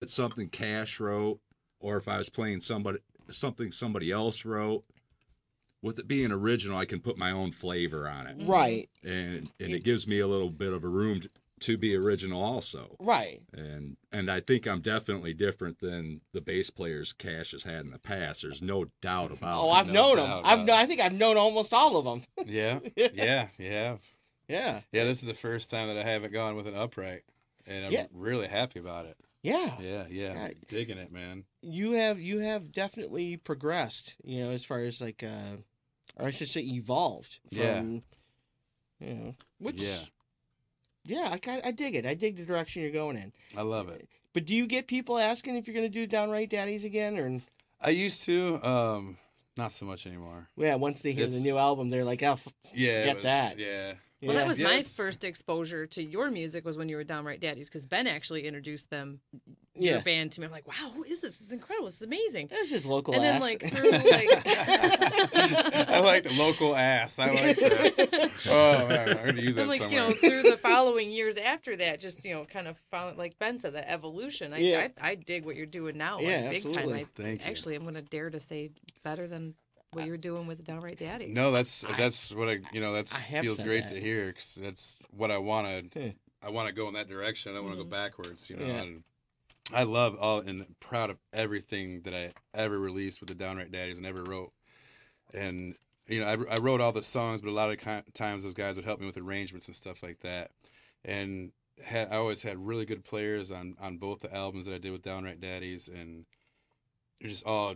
it's something Cash wrote, or if I was playing somebody something somebody else wrote, with it being original, I can put my own flavor on it, mm-hmm. Right. and and it gives me a little bit of a room to, to be original also. Right. And and I think I'm definitely different than the bass players Cash has had in the past. There's no doubt about Oh, it. Oh, I've no known them. I've about kno- it. I think I've known almost all of them. Yeah, yeah, yeah, yeah. yeah. This is the first time that I haven't gone with an upright, and I'm Yeah. really happy about it. Yeah. Yeah, yeah, digging it, man. You have you have definitely progressed, you know, as far as like uh or I should say evolved from Yeah. you know, which Yeah, yeah, I I dig it. I dig the direction you're going in. I love it. But do you get people asking if you're going to do Downright Daddies again or I used to, um, not so much anymore. yeah, once they hear It's- the new album, they're like, "Oh, f- Yeah, Forget was- that. Yeah, Well, that was Yeah, my first exposure to your music was when you were Downright Daddies because Ben actually introduced them, yeah." your band to me. I'm like, wow, who is this? This is incredible. This is amazing. This is local and then ass. like through like I like the local ass. I like that. Oh man, I'm gonna use that and like somewhere. you know through the following years after that, just you know kind of found like Ben said that evolution. I Yeah. I, I dig what you're doing now. like, Yeah, big absolutely. time. I, Thank you. Actually, I'm gonna dare to say better than what you're doing with the Downright Daddies. No, that's I- that's what I you know that's I feels great that. to hear because that's what I wanted. Yeah. Hmm. I want to go in that direction. I don't want to go mm-hmm. backwards. You know, Yeah. and I love all and proud of everything that I ever released with the Downright Daddies and ever wrote. And you know, I, I wrote all the songs, but a lot of times those guys would help me with arrangements and stuff like that. And had I always had really good players on on both the albums that I did with Downright Daddies, and they're just all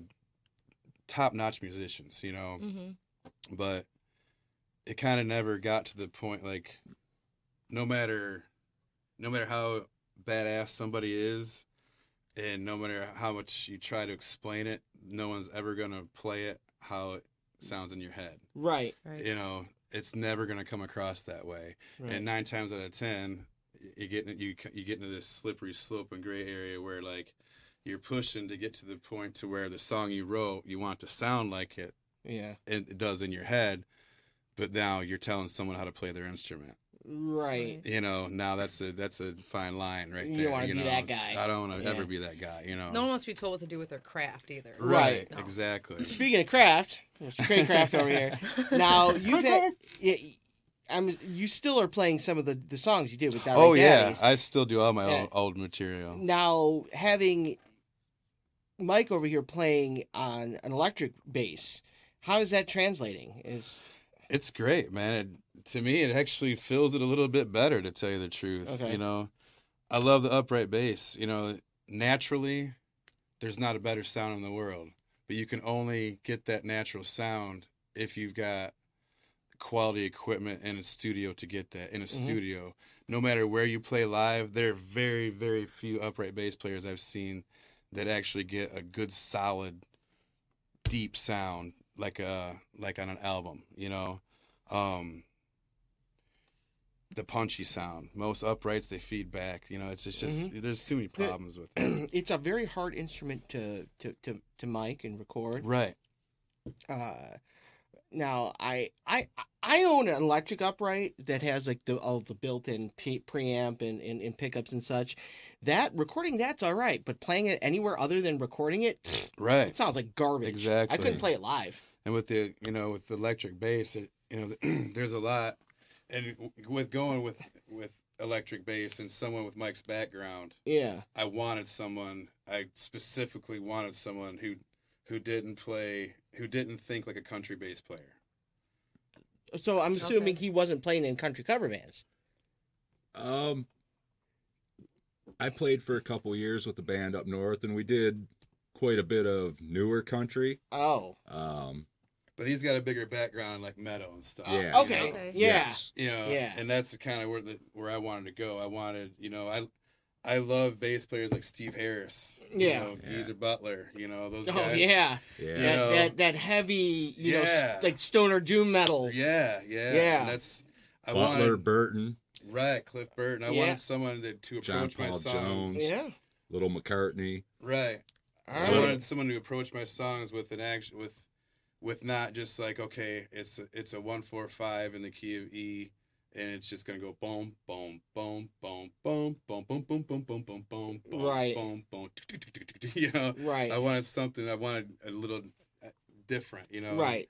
top notch musicians. You know, Mm-hmm. but it kind of never got to the point like no matter no matter how badass somebody is and no matter how much you try to explain it no one's ever going to play it how it sounds in your head right. Right. you know it's never going to come across that way right. and nine times out of ten you get you you get into this slippery slope and gray area where like you're pushing to get to the point to where the song you wrote you want to sound like it yeah. it it does in your head, but now you're telling someone how to play their instrument. Right. You know, now that's a that's a fine line right there. don't wanna be know, that guy. I don't want to Yeah. ever be that guy. You know. No one wants to be told what to do with their craft either. right. No. Exactly. Speaking of craft, Mr. Craycraft over here. Now you've had, yeah, I'm. You still are playing some of the, the songs you did with Downright oh yeah, Daddies. I still do all my Yeah. old, old material. Now having Mike over here playing on an electric bass, how is that translating? Is It's great, man. It, to me, it actually feels it a little bit better, to tell you the truth. Okay. You know, I love the upright bass. You know, naturally, there's not a better sound in the world, but you can only get that natural sound if you've got quality equipment in a studio to get that in a Mhm. studio. No matter where you play live, there are very, very few upright bass players I've seen that actually get a good, solid, deep sound like a like on an album. You know, um, the punchy sound. Most uprights they feed back. You know, it's just, just there's too many The- problems with it. it's a very hard instrument to to to, to mic and record. right. Uh, now I I I own an electric upright that has like the all the built-in pre- preamp and, and and pickups and such. That recording that's all right, but playing it anywhere other than recording it, it Right. sounds like garbage. Exactly. I couldn't play it live. and with the you know with the electric bass it you know there's a lot and with going with with electric bass and someone with mike's background Yeah. i wanted someone i specifically wanted someone who who didn't play who didn't think like a country bass player So I'm assuming Okay. he wasn't playing in country cover bands. Um, I played for a couple years with the band up north, and we did quite a bit of newer country. Oh. Um, but he's got a bigger background like metal and stuff Yeah. you Okay. know? Okay. Yeah. yes. you know Yeah. and that's the kind of where the where i wanted to go i wanted you know i i love bass players like steve harris you Yeah. know, Yeah. geezer butler you know those Oh guys yeah. Yeah. That, know. that that heavy, you know, Yeah. s- like stoner doom metal. yeah yeah Yeah. and that's i Butler, wanted Burton, right cliff burton i Yeah. wanted someone to, to John approach my Paul songs Jones. Yeah. Little McCartney. right All i wanted someone to approach my songs with an action with with not just like okay it's a, it's a one four five in the key of e and it's just gonna go boom, boom, boom, boom, boom, boom, boom, boom, boom, boom, boom, boom, boom, Right. boom, boom. You know, Right. I wanted something. I wanted a little uh, different. You know, right.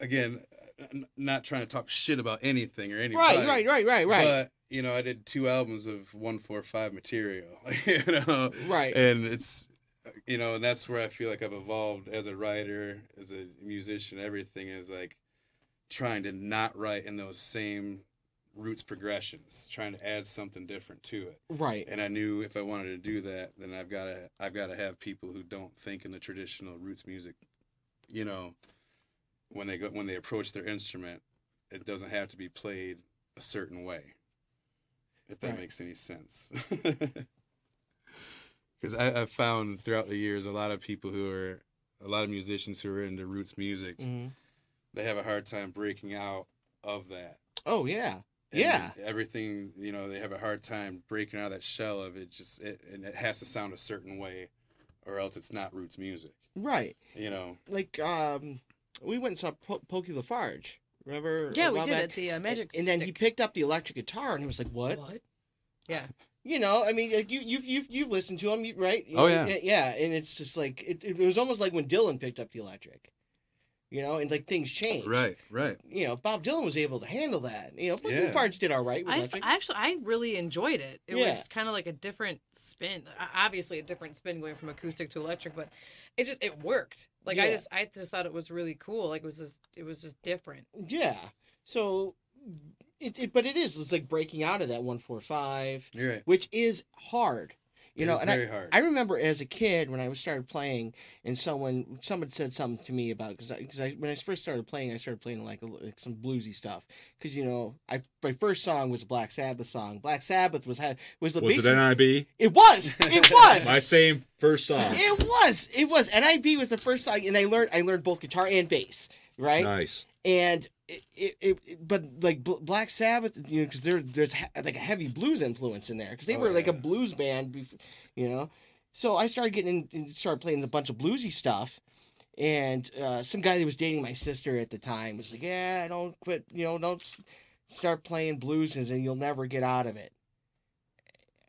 Again, uh, not trying to talk shit about anything or anybody. Right. Right. Right. Right. Right. But you know, I did two albums of one four five material. You know, Right. and it's you know, and that's where I feel like I've evolved as a writer, as a musician. Everything is like trying to not write in those same roots progressions, trying to add something different to it. Right. And I knew if I wanted to do that, then I've got to I've got to have people who don't think in the traditional roots music. You know, when they go when they approach their instrument, it doesn't have to be played a certain way. If that Right. makes any sense. Because I've found throughout the years a lot of people who are a lot of musicians who are into roots music, hmm they have a hard time breaking out of that. Oh yeah. And Yeah. everything you know they have a hard time breaking out of that shell of it just it, and it has to sound a certain way or else it's not roots music Right. you know Like um, we went and saw po- Pokey Lafarge. Remember? Yeah, we did back? it. The uh, magic. And then he picked up the electric guitar and he was like, "What?" What? Yeah. You know, I mean, like you, you've you've you've listened to him, right? Oh, yeah. yeah. And it's just like it, it was almost like when Dylan picked up the electric. You know, and like things change. right right You know, Bob Dylan was able to handle that. You know, Pokey Yeah. Lafarge did all right with I. I actually I really enjoyed it. It Yeah. was kind of like a different spin. Obviously a different spin going from acoustic to electric, but it just it worked. Like I just I just thought it was really cool. Like it was just it was just different. Yeah. So, it, it but it is it's like breaking out of that one four five, right which is hard. You It know, and I, hard I remember as a kid when I was started playing, and someone someone said something to me about because because I, when I first started playing, I started playing like, like some bluesy stuff because you know I my first song was a Black Sabbath song. Black Sabbath was had was the Was it NIB? It was. It was. My same first song. It was. It was. NIB was the first song, and I learned I learned both guitar and bass. Right Nice. and it, it, it but like Bl- Black Sabbath, you know, because there there's he- like a heavy blues influence in there because they Oh, were like a blues band, bef- you know. So I started getting in, and started playing a bunch of bluesy stuff, and uh, some guy that was dating my sister at the time was like, "Yeah, don't quit, you know, don't start playing blues, and you'll never get out of it."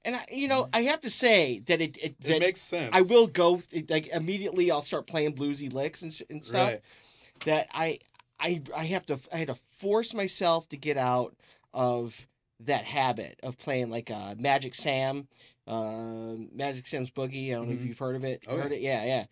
And I, you know, I have to say that it, it, it makes sense I will go like immediately. I'll start playing bluesy licks and, sh- and stuff right that I I I have to I had to force myself to get out of that habit of playing like uh, Magic Sam, uh, Magic Sam's Boogie. I don't know if Mhm. you've heard of it. Oh, heard yeah. it? Yeah, yeah.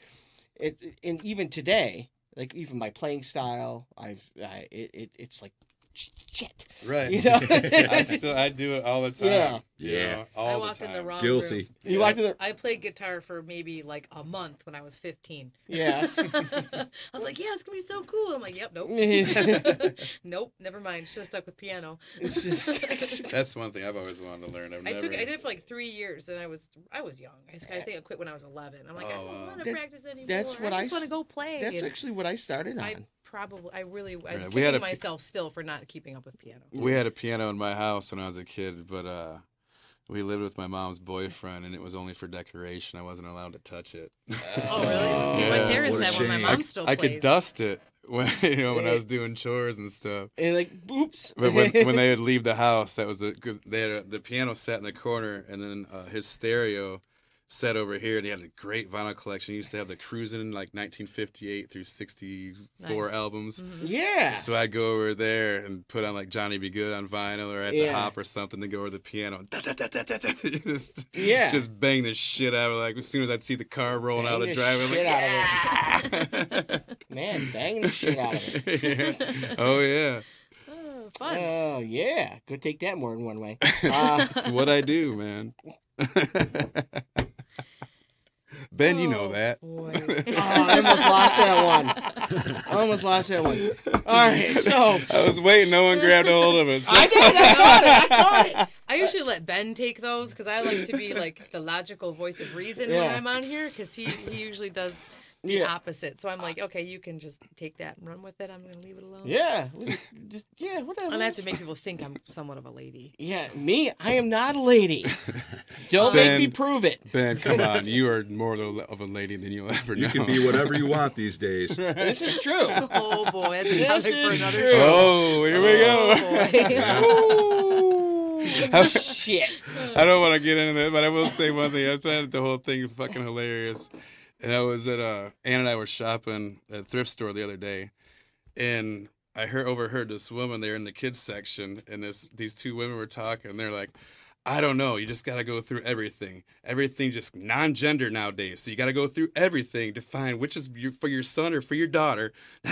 It and even today, like even my playing style, I've I, it, it it's like shit. right You know? I still I do it all the time Yeah. you Yeah. know, all I the walked in the wrong Guilty. room. You Yeah. walked in the I played guitar for maybe like a month when I was 15. yeah. I was like, yeah, it's gonna be so cool. I'm like, yep, nope, nope, never mind. Should have stuck with piano. It's just that's one thing I've always wanted to learn I've I never took I did it for like three years, and I was I was young. I think I quit when I was 11. I'm like, I Oh, don't wow. want to That- practice anymore. that's what I I just s- want to go play. that's And actually what I started on. I probably I really I'm Right, we had a- myself still for not keeping up with piano. We had a piano in my house when I was a kid, but uh, we lived with my mom's boyfriend, and it was only for decoration. I wasn't allowed to touch it. Oh really? See, my parents What had one. My mom I, still I plays. could dust it when you know when I was doing chores and stuff. and like, oops. But when, when they would leave the house, that was the cause they had a, the piano sat in the corner, and then uh, his stereo set over here. And he had a great vinyl collection. He used to have the Cruising like 1958 through 64 Nice. albums. Mhm. yeah. So I'd go over there and put on like Johnny B. Goode on vinyl or at the hop or something, then go over to the piano, and just Yeah. just bang the shit out of it. Like as soon as I'd see the car rolling Bang out of the the driveway, I'm shit like, out Man, bang the shit out of it. yeah. Oh yeah, Oh, fun. Oh yeah, go take that more than one way. Uh, it's what I do, man. Ben, you know Oh, that. Boy. oh, I almost lost that one. I almost lost that one. All right, so I was waiting. No one grabbed a hold of it. so- I did. I caught it. I caught it. I usually let Ben take those because I like to be like the logical voice of reason when I'm on here because he, he usually does the Yeah. opposite. So I'm like, okay, you can just take that and run with it. I'm gonna leave it alone. Yeah, we just, just yeah, whatever. And I have to make people think I'm somewhat of a lady. Yeah, me, I am not a lady. Don't Ben- make me prove it. Ben, come on, you are more of a lady than you'll ever know. You can be whatever you want these days. This is true. Oh boy, that's a This topic for is another true. show. Oh, here we go. Oh. Shit. I don't want to get into that, but I will say one thing. I found the whole thing fucking hilarious. And I was at uh Ann and I were shopping at thrift store the other day, and I heard overheard this woman there in the kids section, and this these two women were talking. They're like, "I don't know. You just got to go through everything. Everything just non-gender nowadays. So you got to go through everything to find which is your, for your son or for your daughter."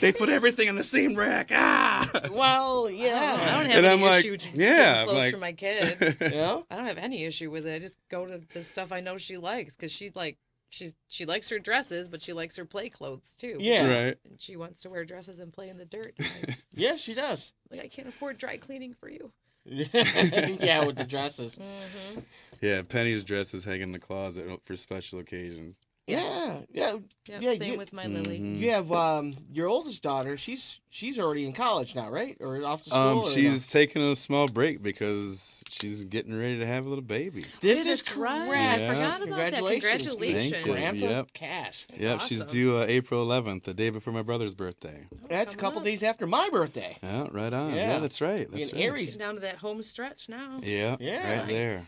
they put everything in the same rack. Ah. Well, yeah. I yeah. don't have And any I'm like, issue getting yeah, clothes like- for my kid. Know? I don't have any issue with it. I just go to the stuff I know she likes because she like she's she likes her dresses, but she likes her play clothes too. Yeah. Right. and she wants to wear dresses and play in the dirt. Like, Yeah, she does. like I can't afford dry cleaning for you. yeah, with the dresses. Mm-hmm. Yeah, Penny's dresses hang in the closet for special occasions. Yeah, yeah. Yeah, Yeah, same you- with my Lily. Mhm. You have um your oldest daughter. She's she's already in college now, right? Or off to school. Um, or she's taking a small break because she's getting ready to have a little baby. This Hey, is that's right. correct. I forgot about that. Congratulations, Congratulations. Thank you. Grandpa Yep. Cash. yep, she's due uh, April 11th, the day before my brother's birthday. That's a couple up. days after my birthday. Yeah, right on. Yeah. Yeah, that's right. That's in right. Aries. Getting down to that home stretch now. Yeah, Yeah. right there.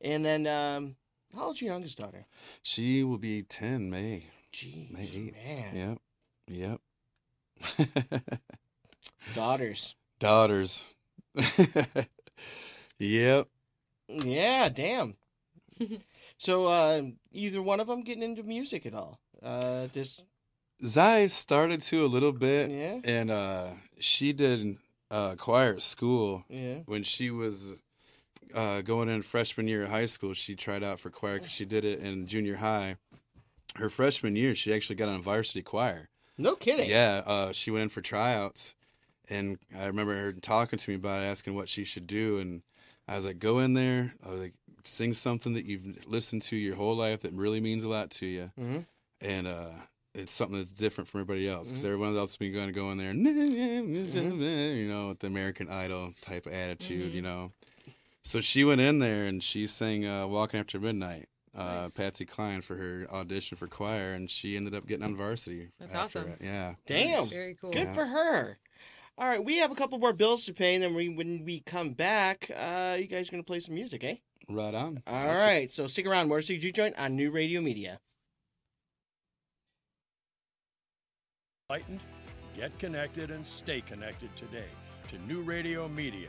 And then um how old's your youngest daughter? She will be 10 May. Jeez, May 8th. man. Yep. Yep. Daughters. Daughters. yep. Yeah, damn. so uh either one of them getting into music at all? Uh this Zai started to a little bit, yeah. and uh, she did uh, choir at school Yeah. when she was uh, going in freshman year of high school. She tried out for choir 'cause she did it in junior high. Her freshman year, she actually got on varsity choir. No kidding. Yeah, uh, she went in for tryouts, and I remember her talking to me about it, asking what she should do, and I was like, "Go in there, I was like, sing something that you've listened to your whole life that really means a lot to you, Mhm. and uh, it's something that's different from everybody else because Mhm. everyone else been going to go in there, you know, with the American Idol type of attitude, Mhm. you know." So she went in there and she sang uh, "Walking After Midnight." Uh, Nice. Patsy Cline for her audition for choir, and she ended up getting on varsity. That's awesome. it. Yeah. Damn. Very cool. Good Yeah. for her. All right, we have a couple more bills to pay, and then we, when we come back, uh, you guys are gonna play some music, eh? Right on. All right, so stick around. More CG Joint on New Radio Media. Enlightened, get connected, and stay connected today to New Radio Media.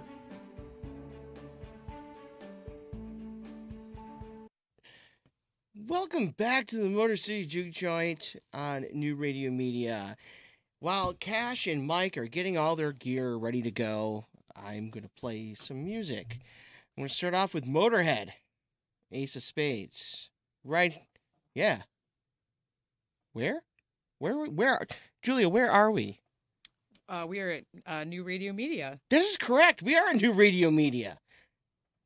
Welcome back to the Motor City Juke Joint on New Radio Media. While Cash and Mike are getting all their gear ready to go, I'm going to play some music. I'm going to start off with Motorhead, Ace of Spades. Right, yeah. Where? Where? Where? Julia, where are we? Uh, we are at uh, New Radio Media. This is correct. We are at New Radio Media.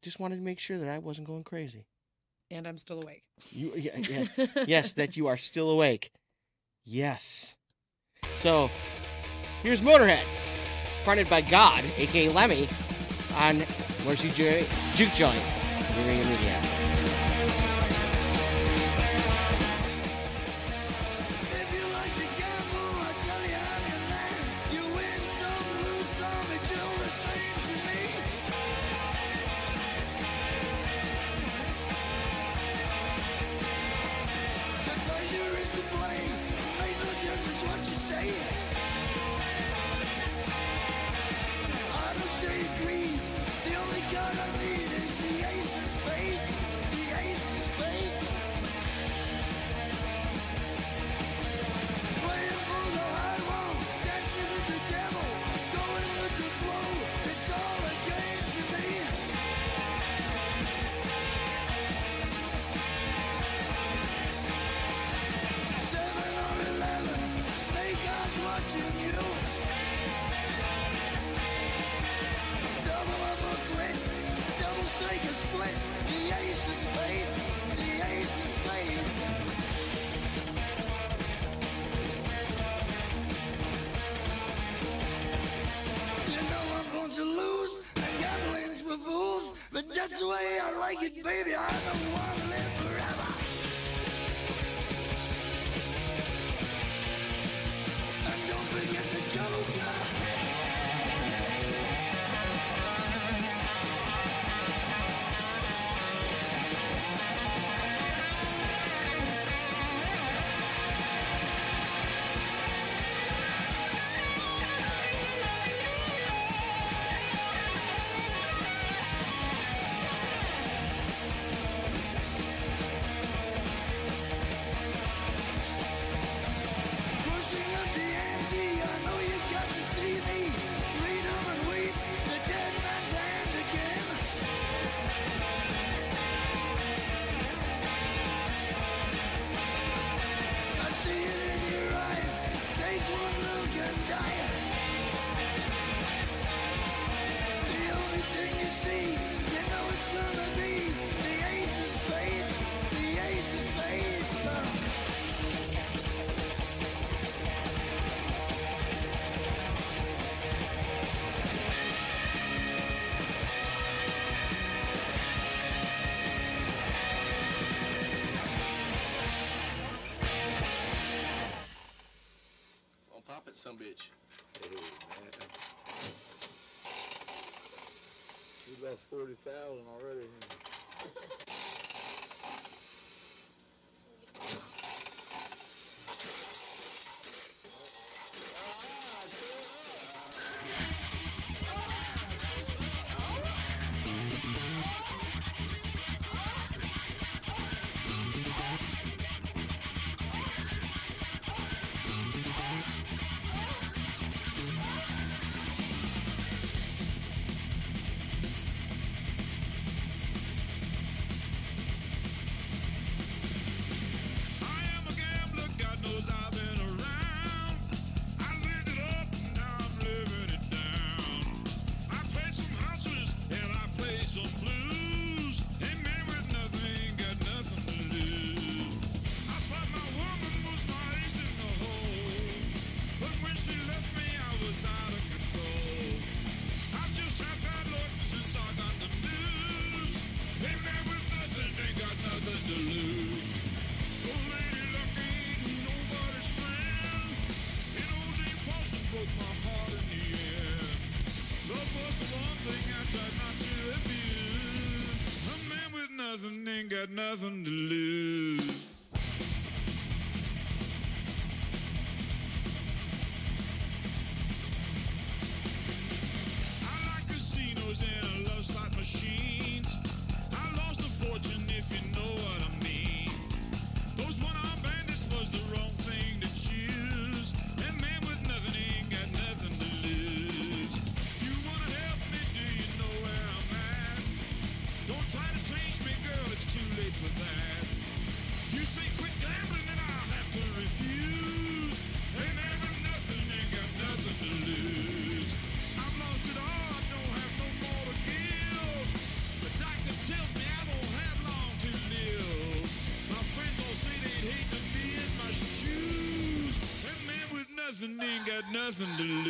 Just wanted to make sure that I wasn't going crazy. And I'm still awake. You, yeah, yeah. yes, that you are still awake. Yes. So, here's Motorhead, fronted by God, aka Lemmy, on Mercy Juke Joint, Media. Nothing got nothing to lose.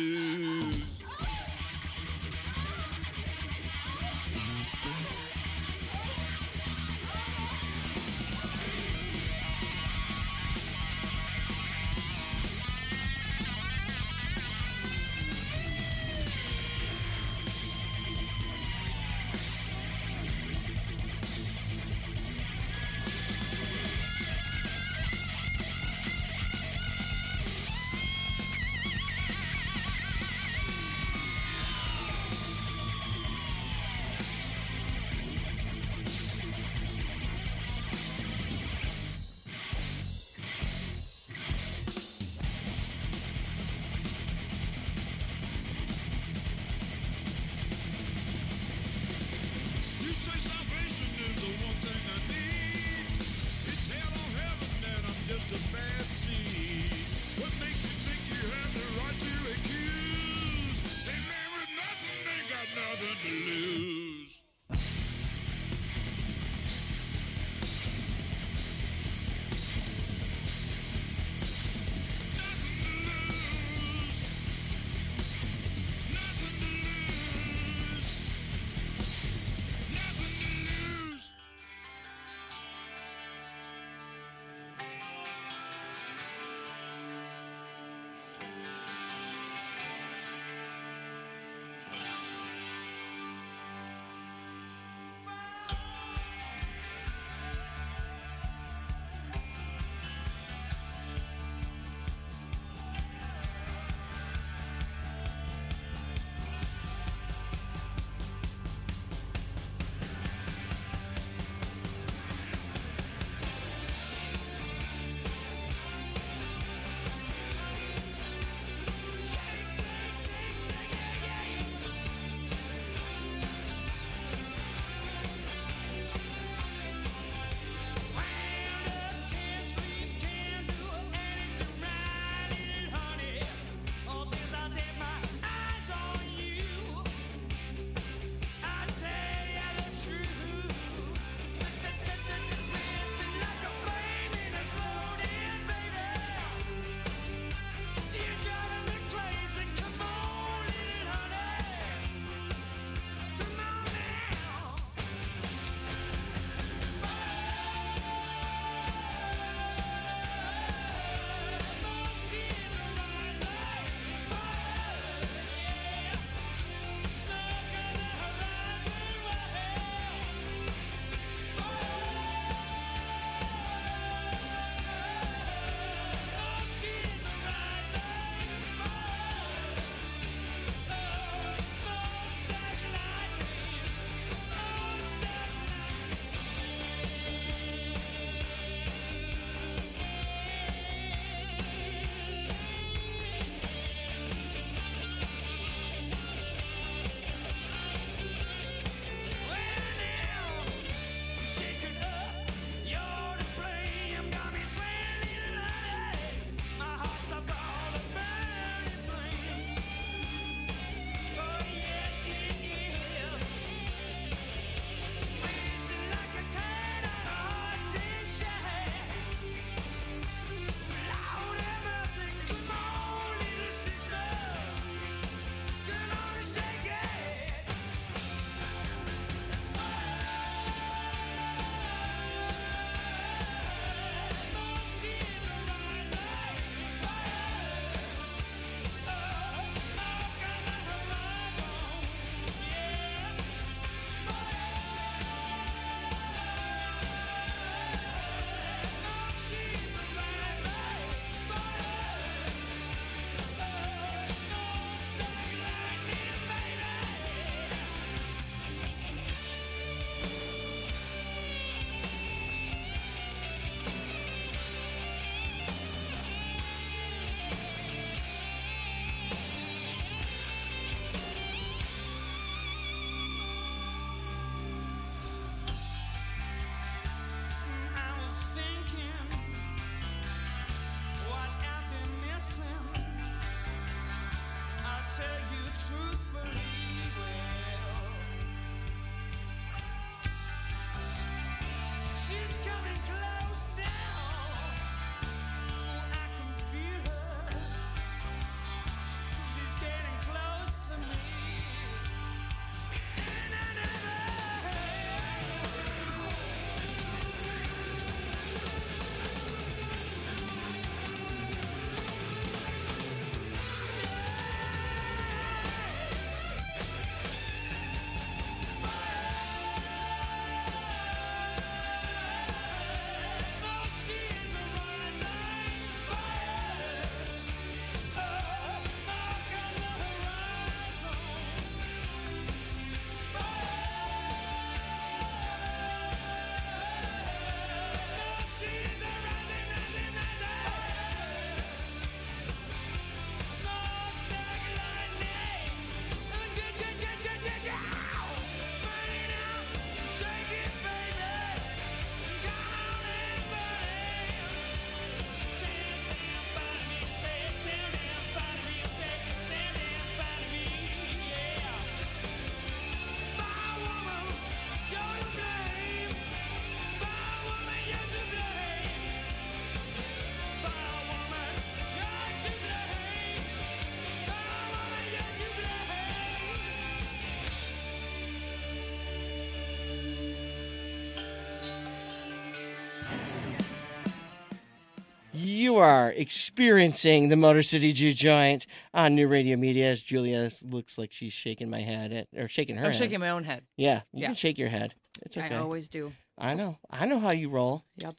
You are experiencing the Motor City Juke Joint on New Radio Media. As Julia looks like she's shaking my head at, or shaking her. I'm head. shaking my own head. Yeah, you Yeah. can shake your head. It's okay. I always do. I know. I know how you roll. Yep.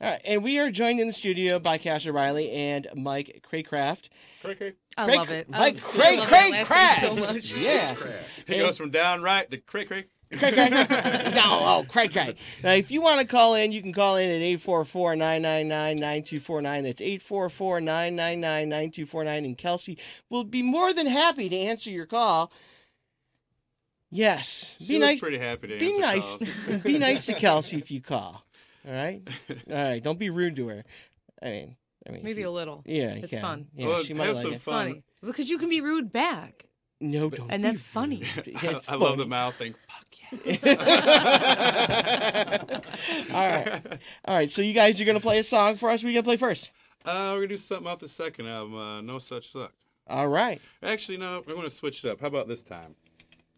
All right, and we are joined in the studio by Cash Riley and Mike Craycraft. Cray Cray. I Craig- love it. Mike love- Cray I Cray Craft. so much. Yeah. He goes from downright to Cray Cray. Cray Cray. no, oh, Cray Cray. Now, if you want to call in, you can call in at 844 999 9249. That's 844 999 9249. And Kelsey will be more than happy to answer your call. Yes. She be nice. pretty happy to Be answer nice. calls. be nice to Kelsey if you call. All right? All right. Don't be rude to her. I mean, I mean, Maybe a little. Yeah, It's can. fun. Yeah, Well, she might have like some it. It's funny because you can be rude back, No, don't. and be that's funny. It's I love the mouth thing. Fuck yeah. All right. All right. So you guys are gonna play a song for us. What are you gonna play first? Uh, we're gonna do something off the second album, uh, No Such Luck. All right. Actually, no, we're gonna switch it up. How about this time?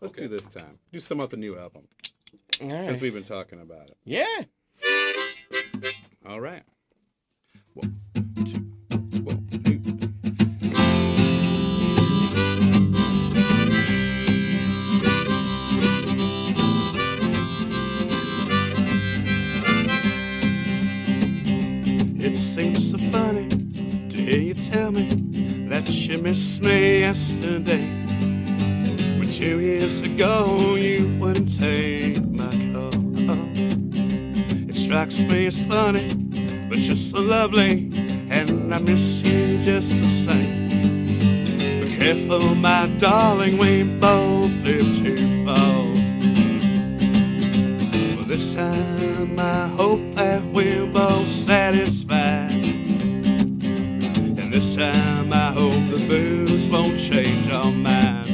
Let's do this time. Do some off the new album. All right. Since we've been talking about it. Yeah. All right. One, two, It seems so funny to hear you tell me that you missed me yesterday. When two years ago you wouldn't take my call. It strikes me as funny, but you're so lovely, and I miss you just the same. Be careful, my darling, we both live to this time I hope that we're both satisfied. And this time I hope the booze won't change our mind.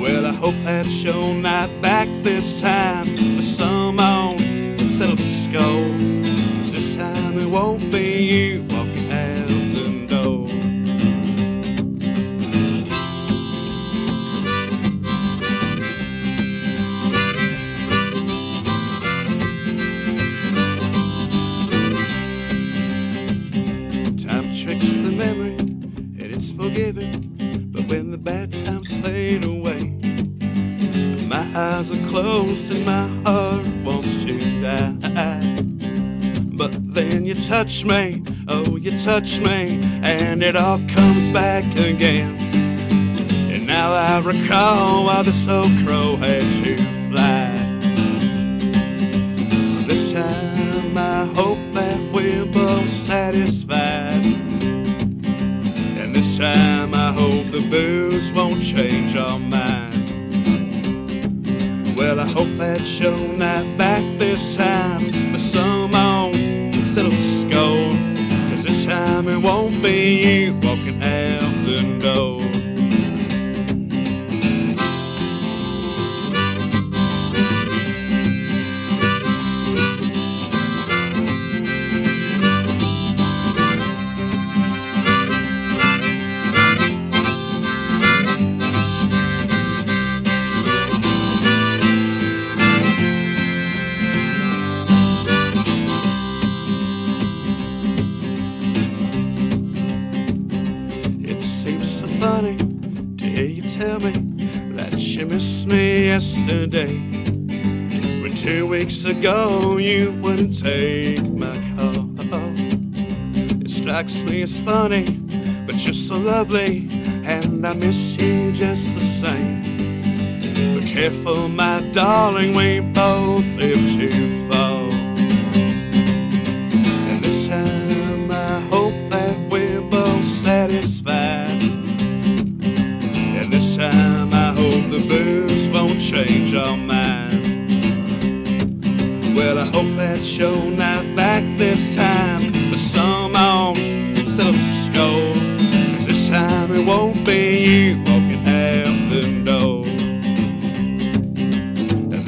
Well, I hope that you're not back this time for some on settled score. 'Cause this time it won't be you But when the bad times fade away, my eyes are closed and my heart wants to die. But then you touch me, oh, you touch me, and it all comes back again. And now I recall why this old crow had to fly. This time I hope that we're both satisfied. Time I hope the booze won't change our mind. Well, I hope that you're not back this time for some on settled score. Cause this time it won't be you yesterday. When two weeks ago you wouldn't take my call. It strikes me as funny, but you're so lovely, and I miss you just the same. Be careful, my darling, we both live too fall.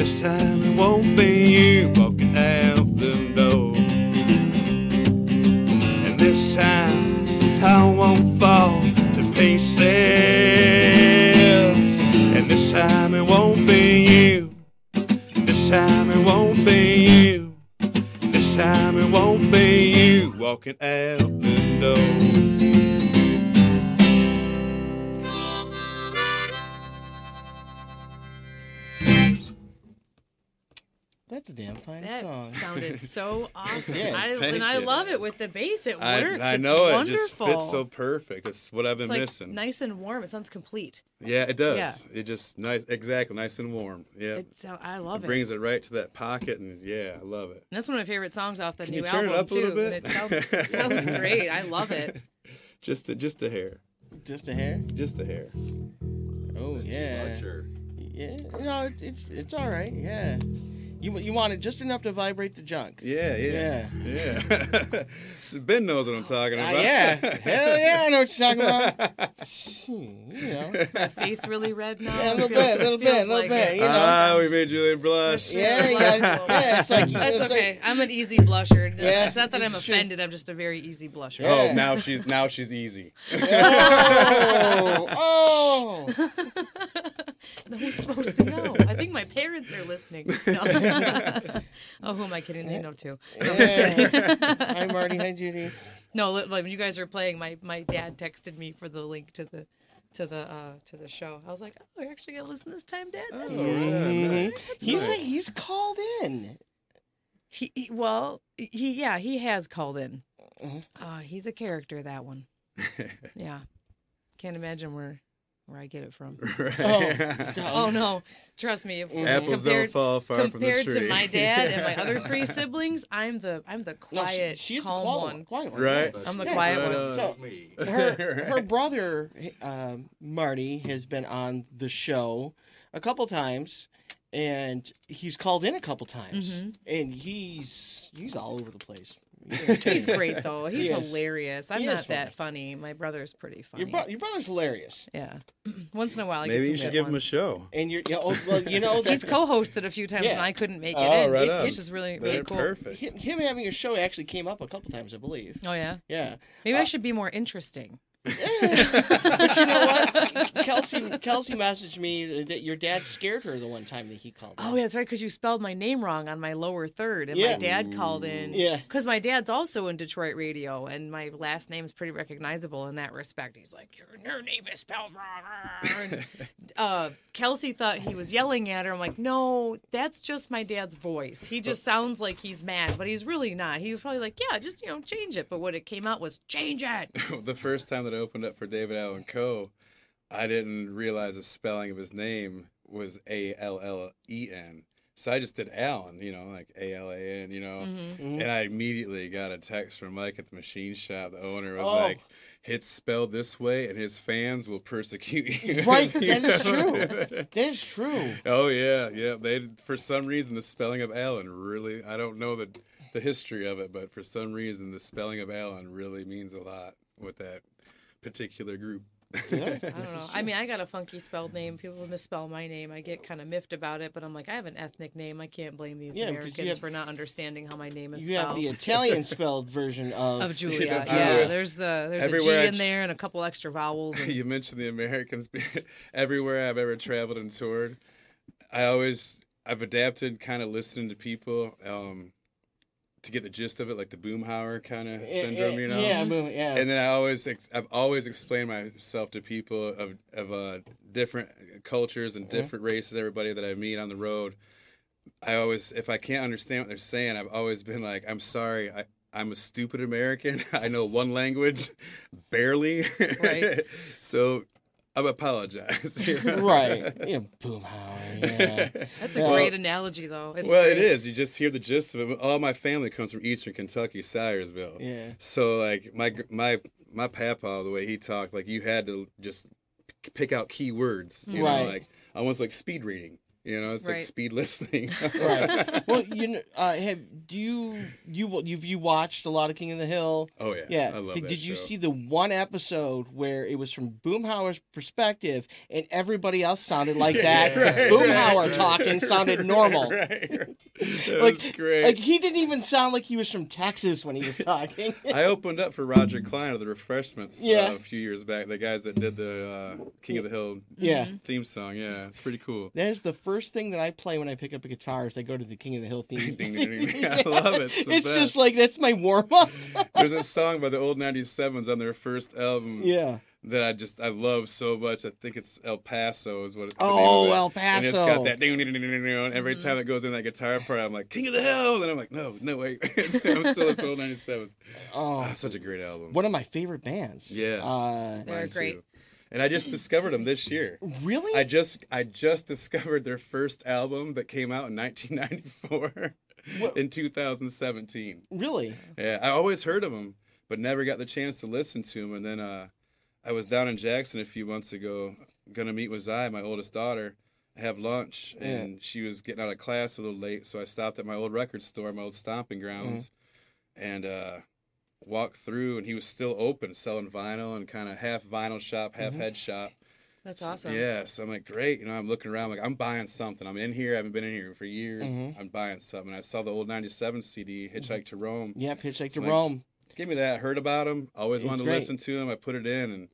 This time it won't be you walking out the door. And this time I won't fall to pieces. And this time it won't be you. This time it won't be you. This time it won't be you walking out song. so awesome. did. I, Thank and I you. love it with the bass. It I, works. I it's know it wonderful. just fits so perfect. It's what I've been it's like missing. nice and warm. It sounds complete. Yeah, it does. Yeah. It just nice, exactly, nice and warm. Yeah, It's, I love it. it. brings it right to that pocket, and yeah, I love it. And that's one of my favorite songs off the Can new you turn album it up a too. little bit? And it sounds it sounds great. I love it. Just a, just a hair, Just a hair. just a hair. Oh yeah. Yeah. No, it, it's it's all right. Yeah. You you want it just enough to vibrate the junk. Yeah, yeah, yeah. so ben knows what I'm talking Uh, about. yeah. Hell yeah, I know what you're talking about. You know. My face really red now. Yeah, a little bit, a little bit, a little like bit. it. You know. Ah, we made Julian blush. Yeah, you guys, yeah, it's like That's it's okay. Like, I'm an easy blusher. Yeah, it's not that I'm is true. offended. I'm just a very easy blusher. Oh, now she's now she's easy. oh, oh. No one's supposed to know. I think my parents are listening. No. oh, who am I kidding? They know too. No, I'm just. Hi, Marty. Hi, Judy. No, li- when you guys were playing, my, my dad texted me for the link to the to the uh, to the show. I was like, "Oh, you're actually gonna listen this time, Dad? That's Oh, good." yeah, nice. He's Nice. he's called in. He, he well, he yeah, he has called in. Mhm. Uh, he's a character. That one. Yeah, can't imagine where where I get it from. Right. Oh no, trust me. If, Apples compared, don't fall far from the compared to my dad and my other three siblings, I'm the I'm the No, she- quiet, she's the calm quiet one. Quiet one. Right. I'm the Yeah. quiet Right one. on. So, her her brother um, Marty has been on the show a couple times, and he's called in a couple times, Mhm. and he's he's all over the place. He's great though. He's He is. hilarious. I'm He not is that funny. My brother's pretty funny. Your, bro- your brother's hilarious, yeah. Once in a while, I Maybe get some you should good give him a ones. show. and you're yeah, oh, well, you know that He's co-hosted a few times Yeah. and I couldn't make it Oh, in, right on. which is really really They're cool. perfect. him, him having a show actually came up a couple times, I believe. Oh yeah. Yeah, Maybe I Uh, should be more interesting. but you know what? Kelsey Kelsey messaged me that your dad scared her the one time that he called. Oh, yeah, that's right, because you spelled my name wrong on my lower third, and Yeah. my dad called in. Yeah. Because my dad's also in Detroit radio, and my last name's pretty recognizable in that respect. He's like, Your, your name is spelled wrong. And, uh, Kelsey thought he was yelling at her. I'm like, No, that's just my dad's voice. He just sounds like he's mad, but he's really not. He was probably like, Yeah, just, you know, change it. But what it came out was, Change it. the first time that I opened up for David Allan Coe, I didn't realize the spelling of his name was A L L E N. So I just did Allen, you know, like A L A N, you know. Mhm. And I immediately got a text from Mike at the machine shop. The owner was Oh. like, "It's spelled this way, and his fans will persecute you." Right, you that is don't." true. That is true. Oh yeah, yeah. They for some reason the spelling of Allen really I don't know the the history of it, but for some reason the spelling of Allen really means a lot with that particular group. I don't know. I mean, I got a funky spelled name. People misspell my name. I get kind of miffed about it, but I'm like, I have an ethnic name. I can't blame these Yeah, Americans have- for not understanding how my name is spelled. You have the Italian spelled version of of Julia. I Yeah, there's the there's a everywhere I G in there and a couple extra vowels. And, you mentioned the Americans. Everywhere I've ever traveled and toured, I always I've adapted, kind of listening to people um, to get the gist of it, like the Boomhauer kind of syndrome, you know. yeah, boom, yeah. And then I always ex- I've always explained myself to people of of uh, different cultures and Mhm. different races, everybody that I meet on the road. I always, if I can't understand what they're saying, I've always been like, "I'm sorry, I, I'm a stupid American. I know one language, barely. Right. so I apologize. you know? right. Yeah, boom, Howard. Yeah. That's a Yeah. great analogy, though. It's well, it great. is. You just hear the gist of it. All my family comes from Eastern Kentucky, Salyersville. Yeah. So like my my my papa, the way he talked, like you had to just pick out key words. You Right. know, like almost like speed reading. You know, it's Right. like speed listening. right. Well, you know, uh, have do you you you've you watched a lot of King of the Hill? Oh, yeah. yeah. I love Did that you show. see the one episode where it was from Boomhauer's perspective and everybody else sounded like that? Right, Boomhauer right, right. talking sounded normal. Right, right. That like, was great. like he didn't even sound like he was from Texas when he was talking. I opened up for Roger Clyne of the Refreshments Yeah. uh, a few years back. The guys that did the uh, King of the Hill Yeah. theme song. Yeah, it's pretty cool. That is the first first thing that I play when I pick up a guitar is I go to the King of the Hill theme. Ding, ding, ding, ding. I love it. It's, It's just like that's my warm up. There's a song by the old 97s on their first album. Yeah. That I just I love so much. I think it's El Paso is what. the Oh, it. El And it's Paso. got that ding, ding, ding, ding, ding, and every time it goes in that guitar part, I'm like King of the Hill, and I'm like, no, no wait, I'm still at old 97s. Oh, Ah, such a great album. One of my favorite bands. Yeah, Uh, They're great. too. And I just discovered them this year. Really? I just I just discovered their first album that came out in 1994 in 2017. really? Yeah, I always heard of them, but never got the chance to listen to them. And then uh, I was down in Jackson a few months ago, gonna meet with Zai, my oldest daughter, have lunch, Yeah. and she was getting out of class a little late, so I stopped at my old record store, my old stomping grounds, and uh, walked through, and he was still open, selling vinyl and kind of half vinyl shop, half Mhm. head shop. That's So- awesome. Yeah, so I'm like, great. You know, I'm looking around, like, I'm buying something. I'm in here. I haven't been in here for years. Mhm. I'm buying something. I saw the old '97 CD, Hitchhike to Rome. Yep, Hitchhike to So I'm like, Rome. Give me that. Heard about him. Always It's wanted to great. listen to him. I put it in, and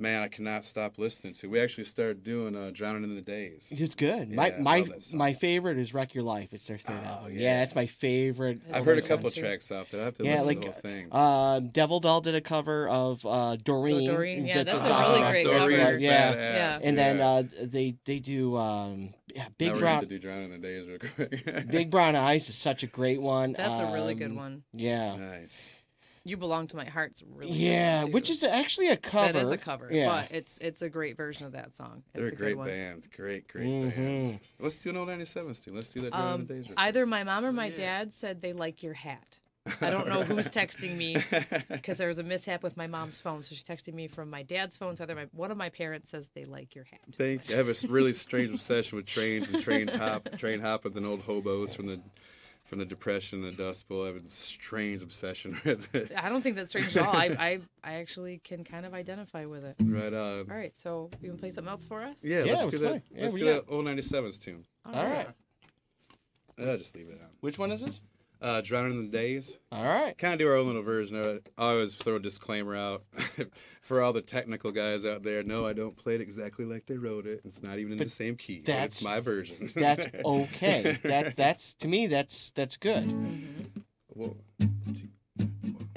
man, I cannot stop listening to. We actually started doing uh, "Drowning in the Days." It's good. Yeah, my my love that song. my favorite is Wreck Your Life. It's their third album. Yeah. yeah. it's my favorite. I've heard a song. couple tracks out there. I have to Yeah, listen like to the whole thing. uh, Devil Doll did a cover of uh, Doreen. Doreen, yeah, That's that's a really great Doreen's cover. Yeah, badass, and then uh, they they do um, yeah, Big now we're gonna Brown. have to do "Drowning in the Days" real quick. Big Brown Eyes is such a great one. That's a really good Um, one. Yeah. Nice. You belong to my heart's really Yeah, one, too. which is actually a cover. That is a cover, Yeah. but it's it's a great version of that song. It's They're a good great one. band. Great, great Mhm. band. Let's do an old '97s too. Let's do that "Drowning Um, in the Days." real quick. either my mom or my dad said they like your hat. I don't know who's texting me because there was a mishap with my mom's phone, so she's texting me from my dad's phone. So either my one of my parents says they like your hat. Thank. I have a really strange obsession with trains and trains hop, train hoppings and old hobos from the from the Depression and the Dust Bowl. I have a strange obsession with it. I don't think that's strange at all. I, I I actually can kind of identify with it. Right on. All right, so you can play something else for us? Yeah, Yeah, let's let's do that. play. Yeah, let's we do got- that old '97s tune. All right. I'll just leave it on. Which one is this? Uh, Drowning in the Days. All right. Kind of do our own little version of it. I always throw a disclaimer out for all the technical guys out there. No, I don't play it exactly like they wrote it. It's not even in But the same key. that's- it's my version. That's okay. that that's to me that's that's good. Whoa. Two, one.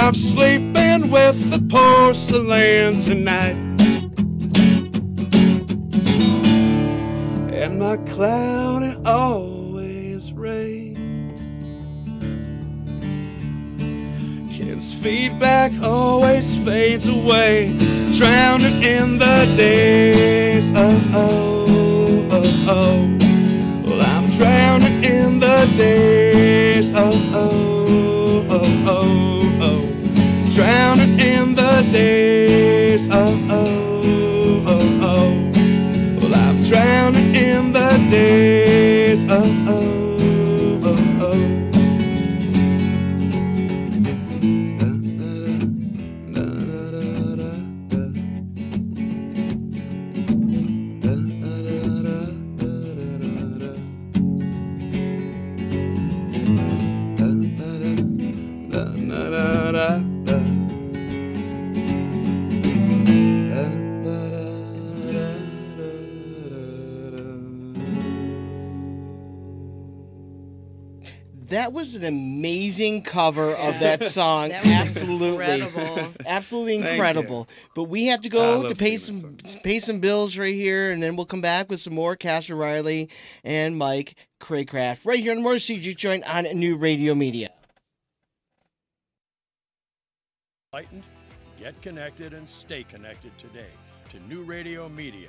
I'm sleeping with the porcelain tonight. And my cloud it always rains. Ken's feedback always fades away, drowning in the days. Oh, oh, oh, oh. Well, I'm drowning in the days. Oh, oh. Drowning in the days. Oh, oh, oh, oh. Well, I'm drowning in the days. Oh, oh, That was an amazing cover of that song. That absolutely, incredible. absolutely incredible. But we have to go to pay some pay some bills right here, and then we'll come back with some more Cash Riley and Mike Craycraft right here on More City Juke Joint on New Radio Media. Enlightened, get connected, and stay connected today to New Radio Media.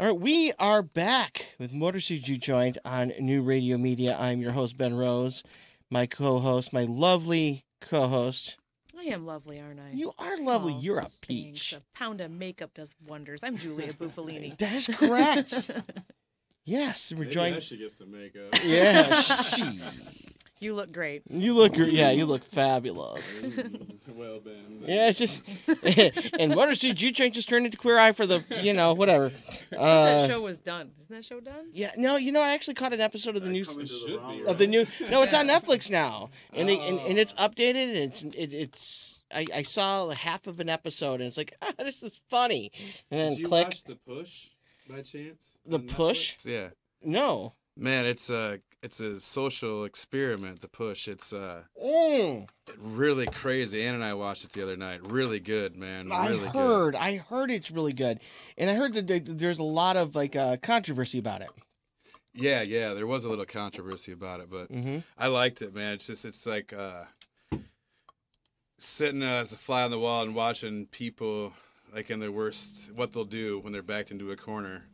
All right, we are back with Motor City Juke Joint on New Radio Media. I'm your host Ben Rose, my co-host, my lovely co-host. I am lovely, aren't I? You are lovely. Oh, You're a thanks. peach. A pound of makeup does wonders. I'm Giulia Buffalini. That is correct. yes, we're Maybe joined. I should get some makeup. Yeah, she. You look great. You look, great. yeah, you look fabulous. well, Ben. Yeah, it's just, and Motor City Juke Joint just turned into Queer Eye for the, you know, whatever. Uh, that show was done. Isn't that show done? Yeah, no, you know, I actually caught an episode of the new Coming the wrong of the new. No, it's on Netflix now, and it, and, and Oh. it's updated. And it's it, it's. I, I saw half of an episode, and it's like, ah, this is funny. And then Did you click watch The Push by chance? the push. Netflix? Yeah. No. Man, it's a it's a social experiment. The push. It's uh Mm, really crazy. Ann and I watched it the other night. Really good, man. I Really good. heard. I heard it's really good, and I heard that there's a lot of like uh, controversy about it. Yeah, yeah, there was a little controversy about it, but Mhm. I liked it, man. It's just it's like uh, sitting uh, as a fly on the wall and watching people like in their worst what they'll do when they're backed into a corner.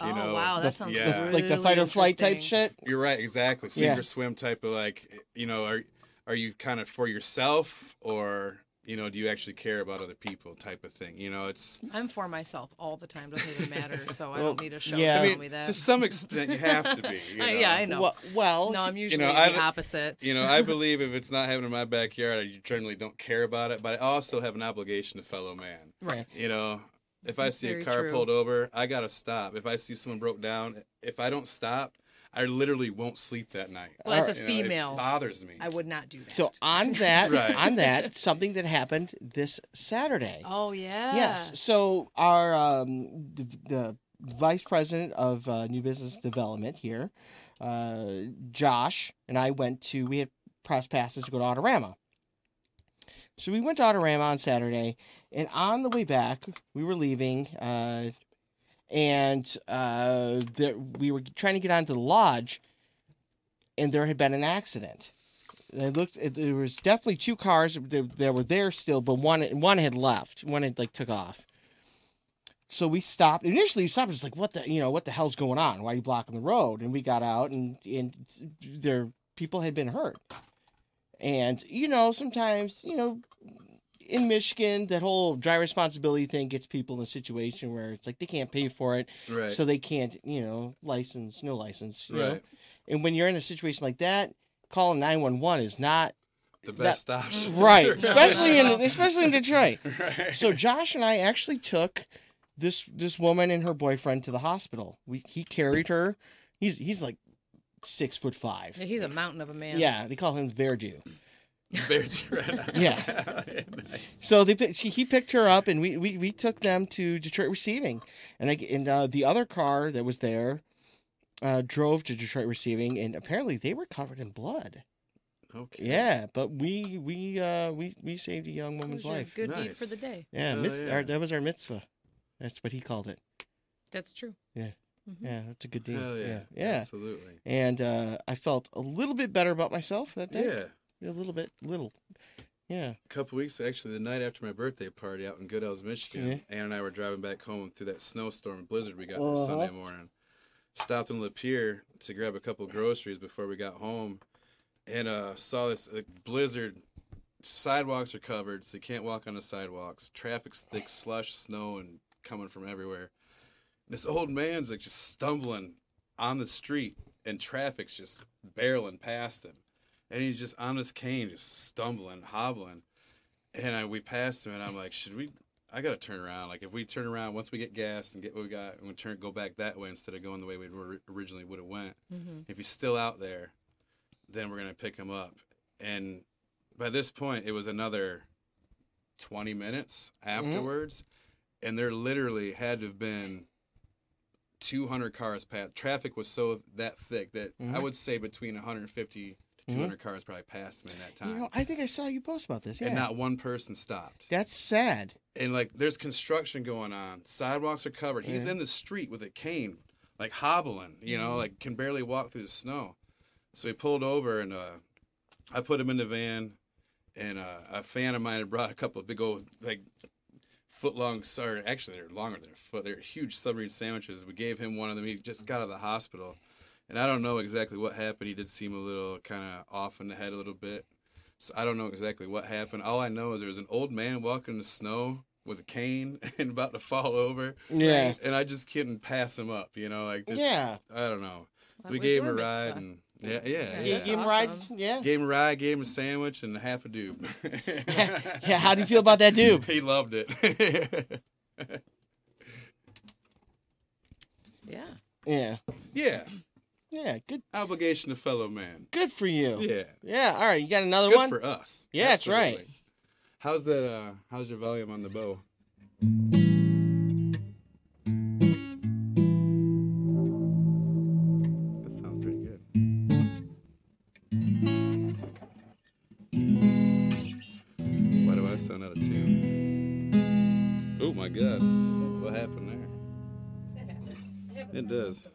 You Oh, know, wow, that sounds yeah. The- like the fight or flight type shit. You're right, exactly. Sink Yeah. or swim type of like, you know, are are you kind of for yourself or you know, do you actually care about other people type of thing? You know, it's I'm for myself all the time. Doesn't even matter. So I don't need a show yeah. to I tell mean, me that. to some extent, you have to be. You know? yeah, I know. Well, well no, I'm usually know, the I've- opposite. You know, I believe if it's not happening in my backyard, I generally don't care about it. But I also have an obligation to fellow man. Right. You know, if I That's see a car true. pulled over, I gotta stop. If I see someone broke down, if I don't stop, I literally won't sleep that night. Well, as a You know, it female, bothers me. I would not do that. So on that, Right. on that, something that happened this Saturday. Oh yeah. Yes. So our um, the, the vice president of uh, new business development here, uh, Josh, and I went to. We had press passes to go to Autorama. So we went to Autorama on Saturday, and on the way back, we were leaving, uh, and uh, there, we were trying to get onto the lodge, and there had been an accident. I looked. There was definitely two cars that, that were there still, but one one had left. One had like took off. So we stopped. Initially, we stopped. It's like, what the you know what the hell's going on? Why are you blocking the road? And we got out, and and there people had been hurt. And you know, sometimes you know, in Michigan, that whole driver responsibility thing gets people in a situation where it's like they can't pay for it, Right. so they can't you know license, no license, you know. And when you're in a situation like that, calling nine one one is not the best option. right, especially in especially in Detroit. Right. So Josh and I actually took this this woman and her boyfriend to the hospital. We he carried her. He's he's like six foot five. Yeah, He's a mountain of a man. Yeah, they call him Verdu. Very right. Yeah. So they she, he picked her up and we, we, we took them to Detroit Receiving, and I and uh, the other car that was there uh, drove to Detroit Receiving, and apparently they were covered in blood. Okay. Yeah, but we we uh, we we saved a young woman's life. Good deed for the day. Yeah, Oh, mitz- yeah. Our, that was our mitzvah. That's what he called it. That's true. Yeah. Mhm. Yeah, that's a good deal. Hell yeah. yeah. Yeah. Absolutely. And uh, I felt a little bit better about myself that day. Yeah. A little bit, little. Yeah. A couple weeks, actually, the night after my birthday party out in Goodell's, Michigan, Yeah. Ann and I were driving back home through that snowstorm and blizzard we got Uh-huh. this Sunday morning. Stopped in Lapeer to grab a couple groceries before we got home, and uh, saw this uh, blizzard. Sidewalks are covered, so you can't walk on the sidewalks. Traffic's thick, slush, snow, and coming from everywhere. This old man's like just stumbling on the street, and traffic's just barreling past him and he's just on his cane, just stumbling, hobbling. And I, we passed him, and I'm like, should we? I gotta turn around. Like, if we turn around once we get gas and get what we got, and we turn go back that way instead of going the way we originally would have went. Mhm. If he's still out there, then we're gonna pick him up. And by this point, it was another 20 minutes afterwards, and there literally had to have been 200 cars past. Traffic was so that thick that I Mhm. would say between 150 to 200 cars probably passed me in that time. You know, I think I saw you post about this. Yeah. And not one person stopped. That's sad. And like, there's construction going on. Sidewalks are covered. He's in the street with a cane, like hobbling. You know, Mhm. like can barely walk through the snow. So he pulled over, and uh, I put him in the van. And uh, a fan of mine had brought a couple of big old like foot long. Sorry, actually they're longer than a foot. They're huge submarine sandwiches. We gave him one of them. He just got out of the hospital, and I don't know exactly what happened. He did seem a little kind of off in the head a little bit. So I don't know exactly what happened. All I know is there was an old man walking in the snow with a cane and about to fall over. Yeah. And I just couldn't pass him up, you know, like just Yeah. I don't know. That we gave him a ride mitzvah. and yeah, yeah, Yeah, yeah. Gave, gave him a ride. Yeah. Gave him a ride, gave him a sandwich and half a dube. yeah. How do you feel about that dude? he loved it. Yeah. Yeah. yeah. Yeah. Good. Obligation to fellow man. Good for you. Yeah. Yeah. All right. You got another one? Good one? for us. Yeah, that's right. How's that uh how's your volume on the bow? That sounds pretty good. Why do I sound out of tune? Oh my god. What happened there? It does.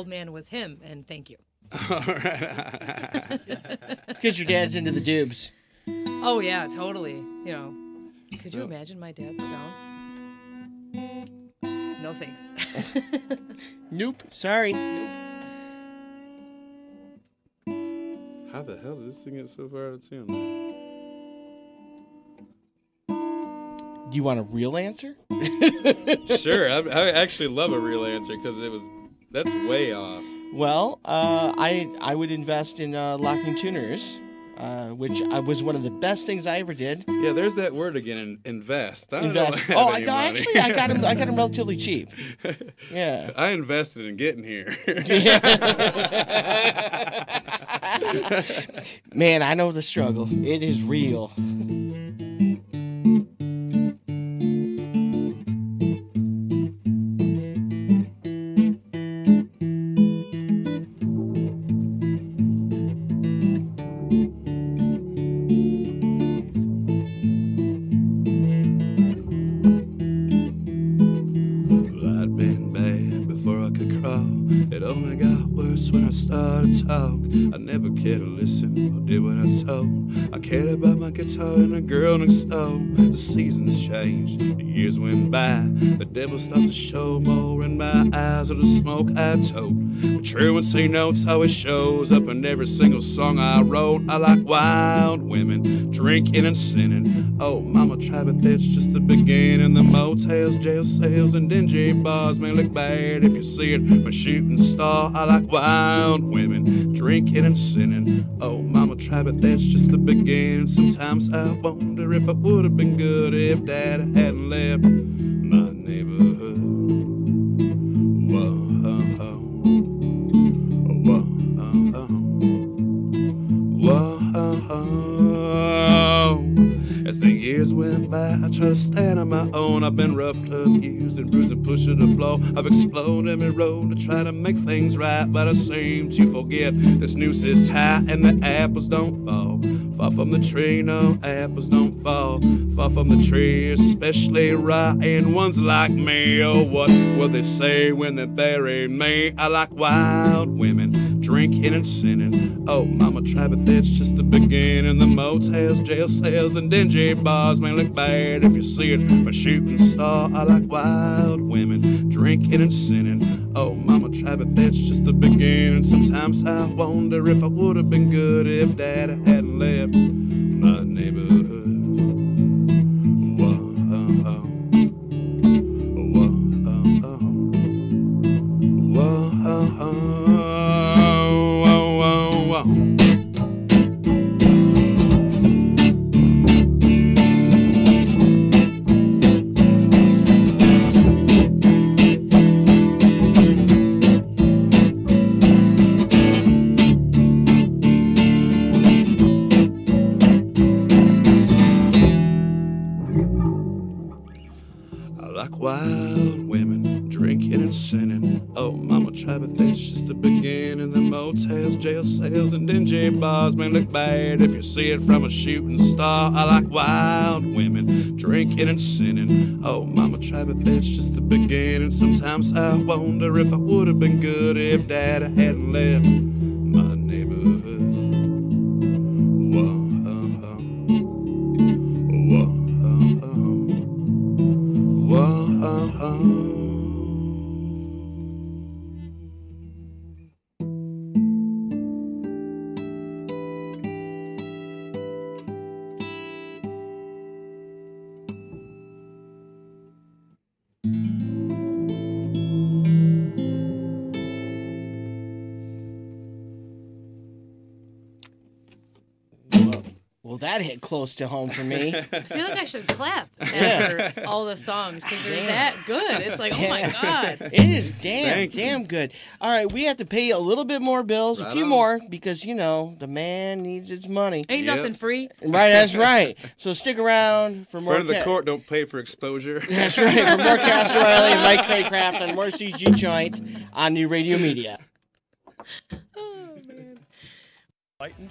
Old man was him, and thank you. Because your dad's into the dubs. Oh, yeah, totally. You know, could you imagine my dad's down? No thanks. Nope. Sorry. How the hell did this thing get so far out of tune? Do you want a real answer? sure, I, I actually love a real answer because it was that's way off. Well, uh, I I would invest in uh, locking tuners, uh, which I, was one of the best things I ever did. Yeah, there's that word again. in- Invest. I don't know Invest. I Oh, I, no, actually, I got him. I got him relatively cheap. Yeah. I invested in getting here. Man, I know the struggle. It is real. And a girl next door. The seasons changed, the years went by. The devil started to show more in my eyes of the smoke I tote. Truancy notes always shows up in every single song I wrote. I like wild women, drinking and sinning. Oh, mama, try, but that's just the beginning. The motels, jail cells, and dingy bars may look bad if you see it. My shooting star, I like wild women, drinking and sinning. Oh, mama, try, but that's just the beginning. Sometimes I wonder if it would have been good if dad hadn't left I try to stand on my own. I've been roughed up, used and bruised and pushed to the floor. I've explored every road to try to make things right, but I seem to forget this noose is tight and the apples don't fall. Far from the tree, no apples don't fall. Far from the tree, especially rotten ones like me. Oh, what will they say when they bury me? I like wild women, drinking and sinning. Oh, mama, try, but that's just the beginning. The motels, jail cells, and dingy bars may look bad if you see it. But shooting star, I like wild women, drinking and sinning. Oh, mama, try, but that's just the beginning. Sometimes I wonder if I would have been good if dad hadn't left my neighborhood. Bad if you see it from a shooting star. I like wild women, drinking and sinning. Oh, mama, try, but that's just the beginning. Sometimes I wonder if I would have been good if daddy hadn't left that hit close to home for me. I feel like I should clap Yeah. all the songs because they're Yeah. that good. It's like, oh my god. It is damn, Thank you. damn good. All right, we have to pay a little bit more bills, a few on. more, because you know the man needs his money. Ain't Yep. nothing free. Right, that's right. So stick around for more. Front of the ca- court don't pay for exposure. That's right. For more Cass Riley and Mike Craycraft on more City Juke Joint on New Radio Media. Oh, Enlightened,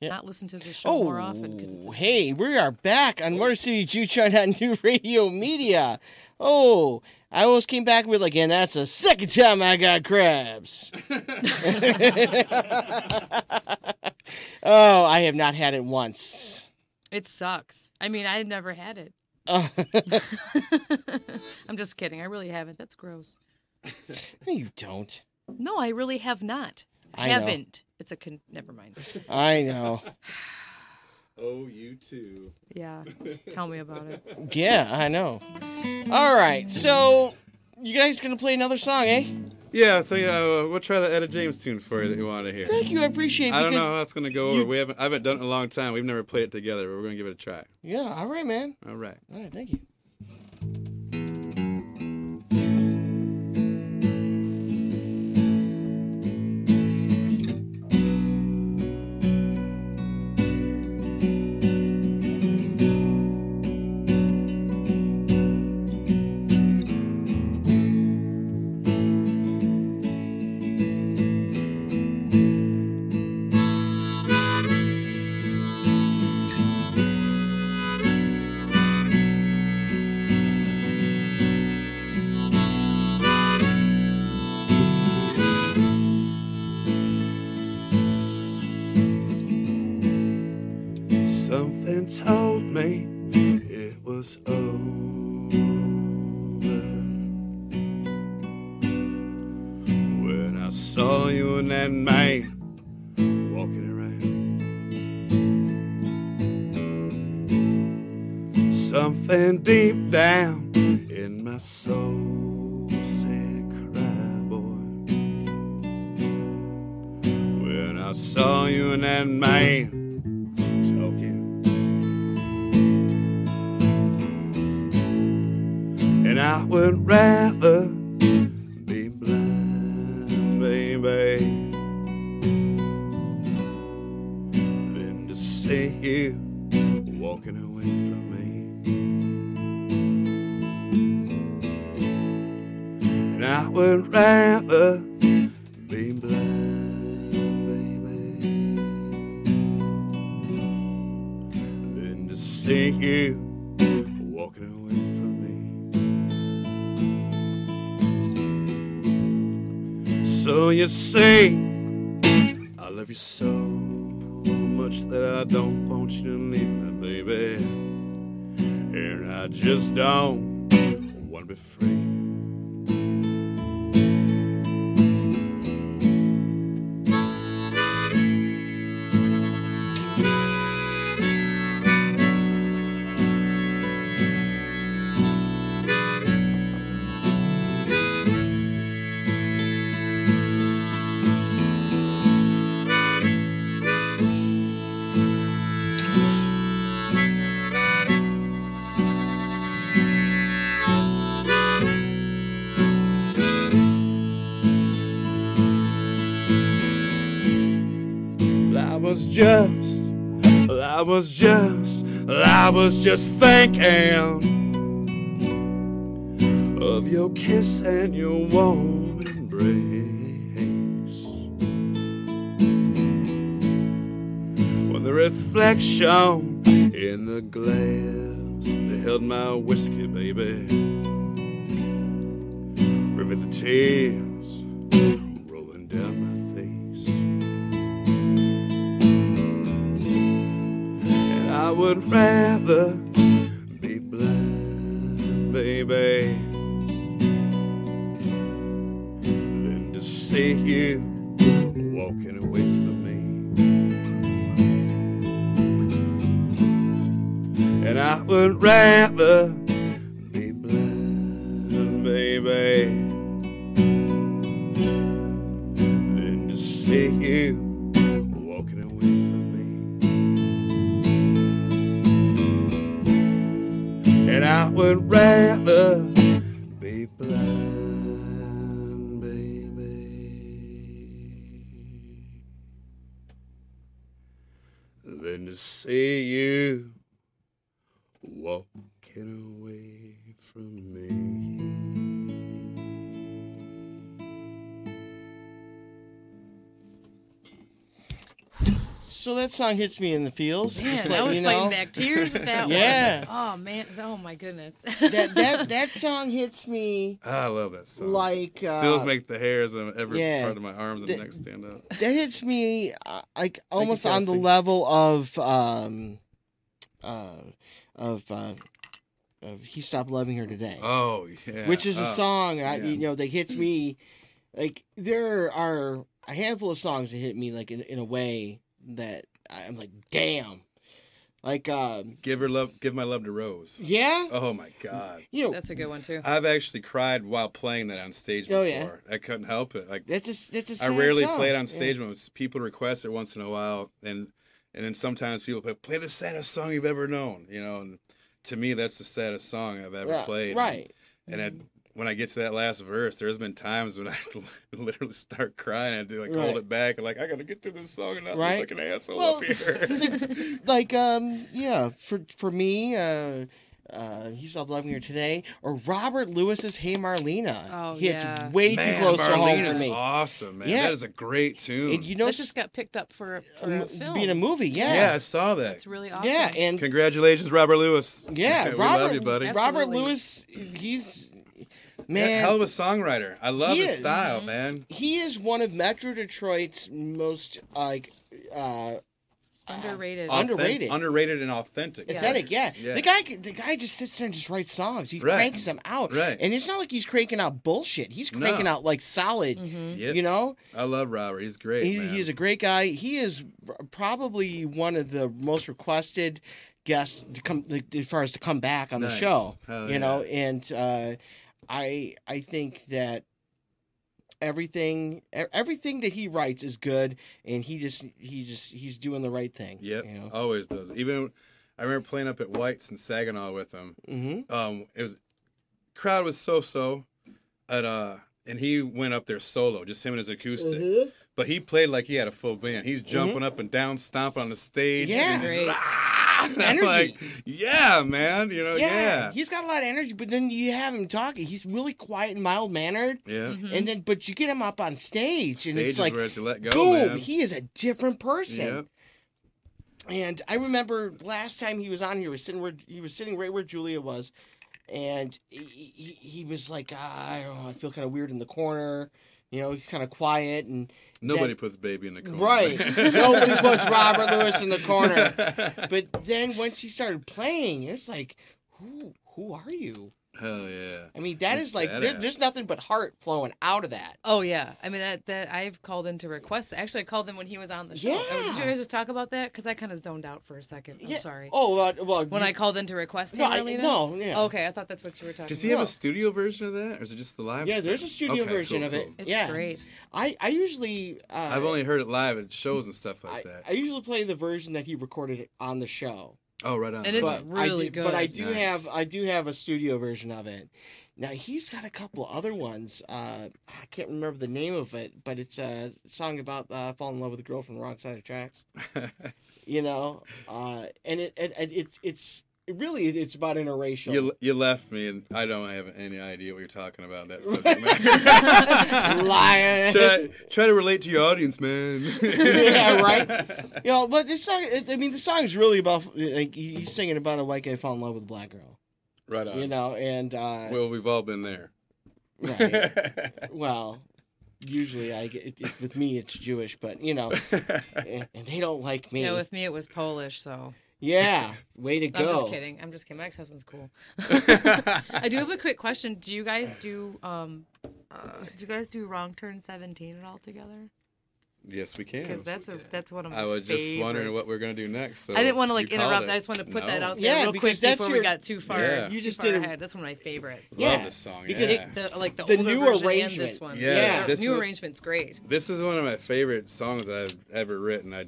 Yeah. Not listen to the show oh, more often because it's Oh, hey, we are back on Motor City Juke Joint on New Radio Media. Oh, I almost came back with like, and that's the second time I got crabs. oh, I have not had it once. it sucks. I mean, I've never had it. Oh. I'm just kidding. I really haven't. That's gross. no, you don't. No, I really have not. I haven't. know. Haven't. It's a con- never mind. I know. Oh, you too. Yeah. Tell me about it. Yeah, I know. All right, so you guys gonna play another song, eh? Yeah, I think uh, we'll try the Etta James tune for you that you wanted to hear. Thank you, I appreciate. it I don't because- know how it's gonna go over. you- We haven't. I haven't done it in a long time. We've never played it together, but we're gonna give it a try. Yeah, all right, man. All right. All right, thank you. Me it was over when I saw you and that man walking around. Something deep down in my soul said, "Cry, boy." When I saw you and that man would rather be blind, baby, than to see you walking away from me. And I would rather be blind, baby, than to see you. So you say, I love you so much that I don't want you to leave me, baby. And I just don't want to be free. Just, I was just, I was just thinking of your kiss and your warm embrace. When the reflection in the glass that held my whiskey, baby, rivet the tears rolling down my face. Would rather be blind, baby, than to see you walking away from me. And I would rather song hits me in the feels. Man, just I was you fighting back tears with that yeah. one. Oh man, oh my goodness. that that that song hits me I love that song. like Stills uh, make the hairs on every yeah. part of my arms and The- neck stand up. that hits me uh, like almost on the level of um uh of uh of he stopped loving her today Oh yeah, which is a Oh, song I, yeah. you know that hits me like there are a handful of songs that hit me like in, in a way that i'm like damn like um Give her love. Give my love to Rose. yeah Oh my God. you know That's a good one too. I've actually cried while playing that on stage before. Oh, yeah. I couldn't help it. Like that's a that's a I sad rarely song. play it on Yeah. stage when it's- people request it once in a while, and and then sometimes people play, play the saddest song you've ever known. You know, and to me that's the saddest song I've ever Right, played. right. And, I, when I get to that last verse, there's been times when I literally start crying. I do like hold it back. and like I gotta get through this song and not Right. look like an asshole Well, up here. like um yeah for for me uh uh, he stopped loving her today, or Robert Lewis's "Hey Marlena." Oh, hits yeah. way Man, too close to home for is me. awesome, man. Yeah. That is a great tune. And you know, that just got picked up for for a m- film. being a movie, yeah, yeah, I saw that. It's really awesome. yeah, and Congratulations, Robert Lewis. yeah, we Robert, love you, buddy. Robert Absolutely. Lewis, he's Yeah, man, hell of a songwriter. I love his is. style, man. he is one of Metro Detroit's most like uh underrated. Authentic. Underrated. underrated and authentic. authentic. Yeah. Yeah. the guy, the guy just sits there and just writes songs. He Right. cranks them out, Right. And it's not like he's cranking out bullshit. He's cranking No. out like solid. Yep. You know, I love Robert. He's great. he, man. he is a great guy. He is probably one of the most requested guests to come, as far as to come back on the show. Hell you know, and uh, I I think that everything everything that he writes is good, and he just he just he's doing the right thing. Yep, You know? always does. Even I remember playing up at White's in Saginaw with him. Mm-hmm. Um, it was crowd was so so, at uh, and he went up there solo, just him and his acoustic. But he played like he had a full band. He's jumping up and down, stomping on the stage. Yeah. And he's Great. Lot of energy. like, yeah, man. You know, yeah. he's got a lot of energy, but then you have him talking. He's really quiet and mild mannered. Yeah. Mm-hmm. And then, but you get him up on stage, and it's is like, where it's let go, boom, man. he is a different person. Yep. And I remember last time he was on here, he was sitting where he was sitting right where Giulia was, and he, he, he was like, ah, I don't know, I feel kind of weird in the corner. You know, he's kind of quiet and Nobody then- puts baby in the corner. Right. Nobody puts Robert Lewis in the corner. But then once he started playing, it's like, who who are you? Hell yeah. I mean, that He's is like there, there's nothing but heart flowing out of that. Oh yeah, I mean that that I've called in to request. Actually, I called him when he was on the show. Uh, Did you guys just talk about that? Because I kind of zoned out for a second. I'm Yeah. sorry. Oh uh, well, when you- I called in to request No, him, I- Marlena? no, yeah. Okay, I thought that's what you were talking. Does he about. have a studio version of that, or is it just the live? Yeah, there's a studio Okay, version cool, of it. cool. It's yeah. great. I I usually uh, I've only heard it live at shows and stuff like I, that. I usually play the version that he recorded on the show. Oh, right on. And it's But I really do- But I do Nice. have I do have a studio version of it. Now he's got a couple other ones. Uh, I can't remember the name of it, but it's a song about uh, falling in love with a girl from the wrong side of tracks. You know, uh, and it, it, it it's it's it really it's about interracial. You you left me, and I don't have any idea what you're talking about. That subject matter. Liar. try, try to relate to your audience, man. yeah, right. You know, but this song. it- I mean, the song's really about like he's singing about a white guy falling in love with a black girl. Right on. You know, and uh, well, we've all been there. Right. well, usually I get it, it- with me it's Jewish, but you know, and and they don't like me. Yeah, with me it was Polish, so. Yeah, way to go. I'm just kidding. I'm just kidding. My ex-husband's cool. I do have a quick question. Do you guys do um, uh, do you guys do Wrong Turn 17 at all together? Yes, we can. Because that's a that's one of my I was just wondering what we're gonna do next. So I didn't want to like interrupt. it. I just wanted to put that out there Yeah, real quick that's before we got too far. Yeah. You too just far did a- ahead. That's one of my favorites. Love Yeah, this song. because yeah. The, like the, The older new version and arrangement. this one. Yeah, the this new is- arrangement's great. This is one of my favorite songs I've ever written. I,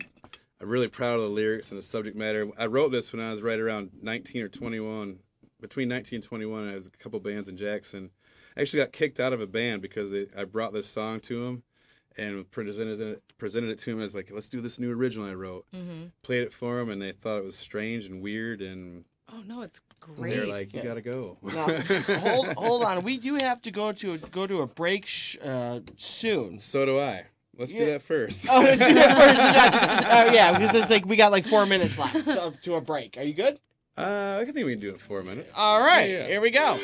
I'm really proud of the lyrics and the subject matter. I wrote this when I was right around 19 or 21. Between 19 and 21, I was a couple bands in Jackson. I actually got kicked out of a band because they, I brought this song to them and presented it, presented it to them as like, let's do this new original I wrote. hmm Played it for them, and they thought it was strange and weird, and Oh no, it's great. they're like, you Yeah. gotta go. Now, hold hold on. We do have to go to a, go to a break sh- uh, soon. so do I. Let's do that first. Oh, let's do that first. Oh, yeah, because it's like we got like four minutes left to a break. Are you good? Uh, I think we can do it in four minutes. All right, Yeah, yeah. here we go.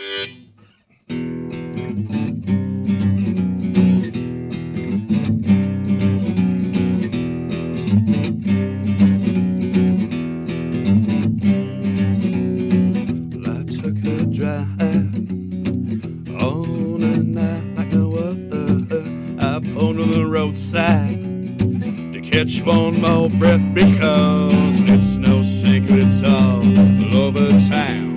To to catch one more breath because it's no secret it's all over town.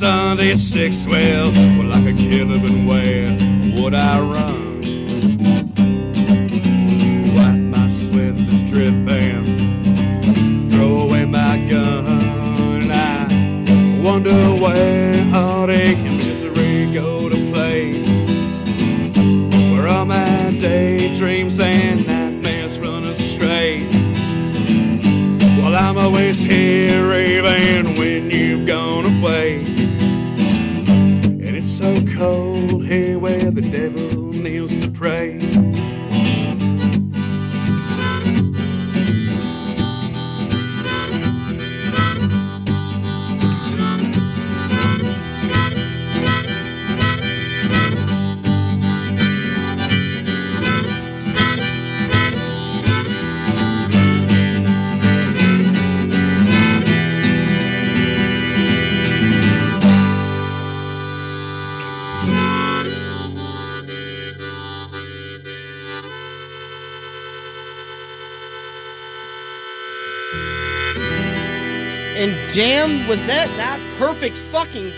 Sunday at six. Well, well, like a killer, but where would I run?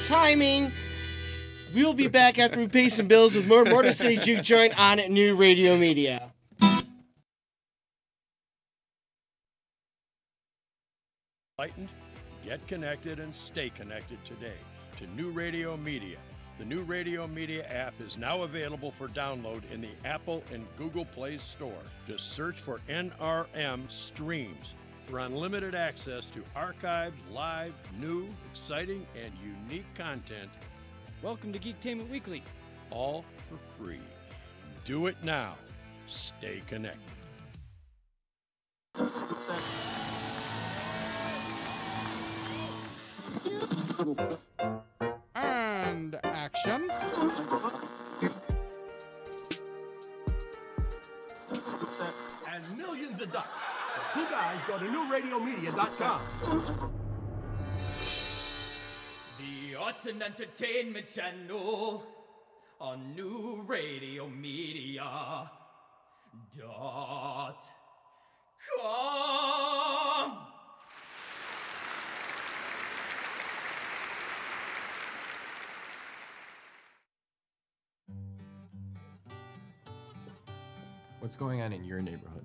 Timing? We'll be back after we pay some bills with more Motor City Juke Joint on at New Radio Media. Enlightened, get connected, and stay connected today to New Radio Media. The New Radio Media app is now available for download in the Apple and Google Play Store. Just search for NRM Streams for unlimited access to archived, live, new, exciting, and unique content, Welcome to Geektainment Weekly. all for free. Do it now. Stay connected. And action. and millions of ducks. The two guys go to newradiomedia.com. The Arts and Entertainment Channel on New Radio Media dot com. What's going on in your neighborhood?